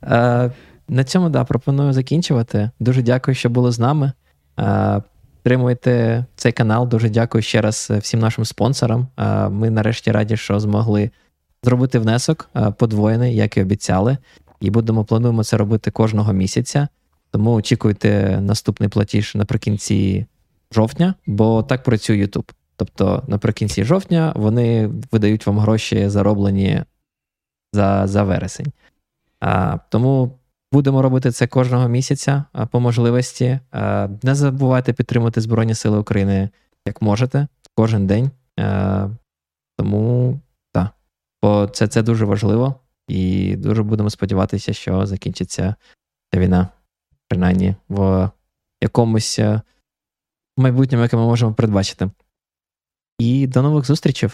А, на цьому, да, пропоную закінчувати. Дуже дякую, що були з нами. А, Підтримуйте цей канал. Дуже дякую ще раз всім нашим спонсорам. Ми нарешті раді, що змогли зробити внесок подвоєний, як і обіцяли. І будемо плануємо це робити кожного місяця. Тому очікуйте наступний платіж наприкінці жовтня, бо так працює YouTube. Тобто наприкінці жовтня вони видають вам гроші, зароблені за за вересень. А, Тому Будемо робити це кожного місяця по можливості. Не забувайте підтримати Збройні Сили України як можете кожен день. Тому так, бо це це дуже важливо, і дуже будемо сподіватися, що закінчиться ця війна, принаймні в якомусь майбутньому, яке ми можемо передбачити. І до нових зустрічей.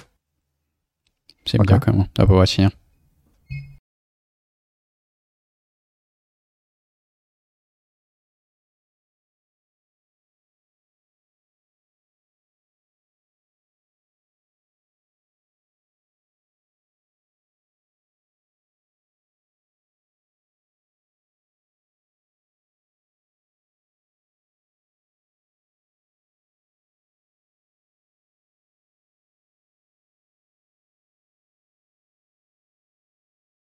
Всім Пока. дякуємо. До побачення.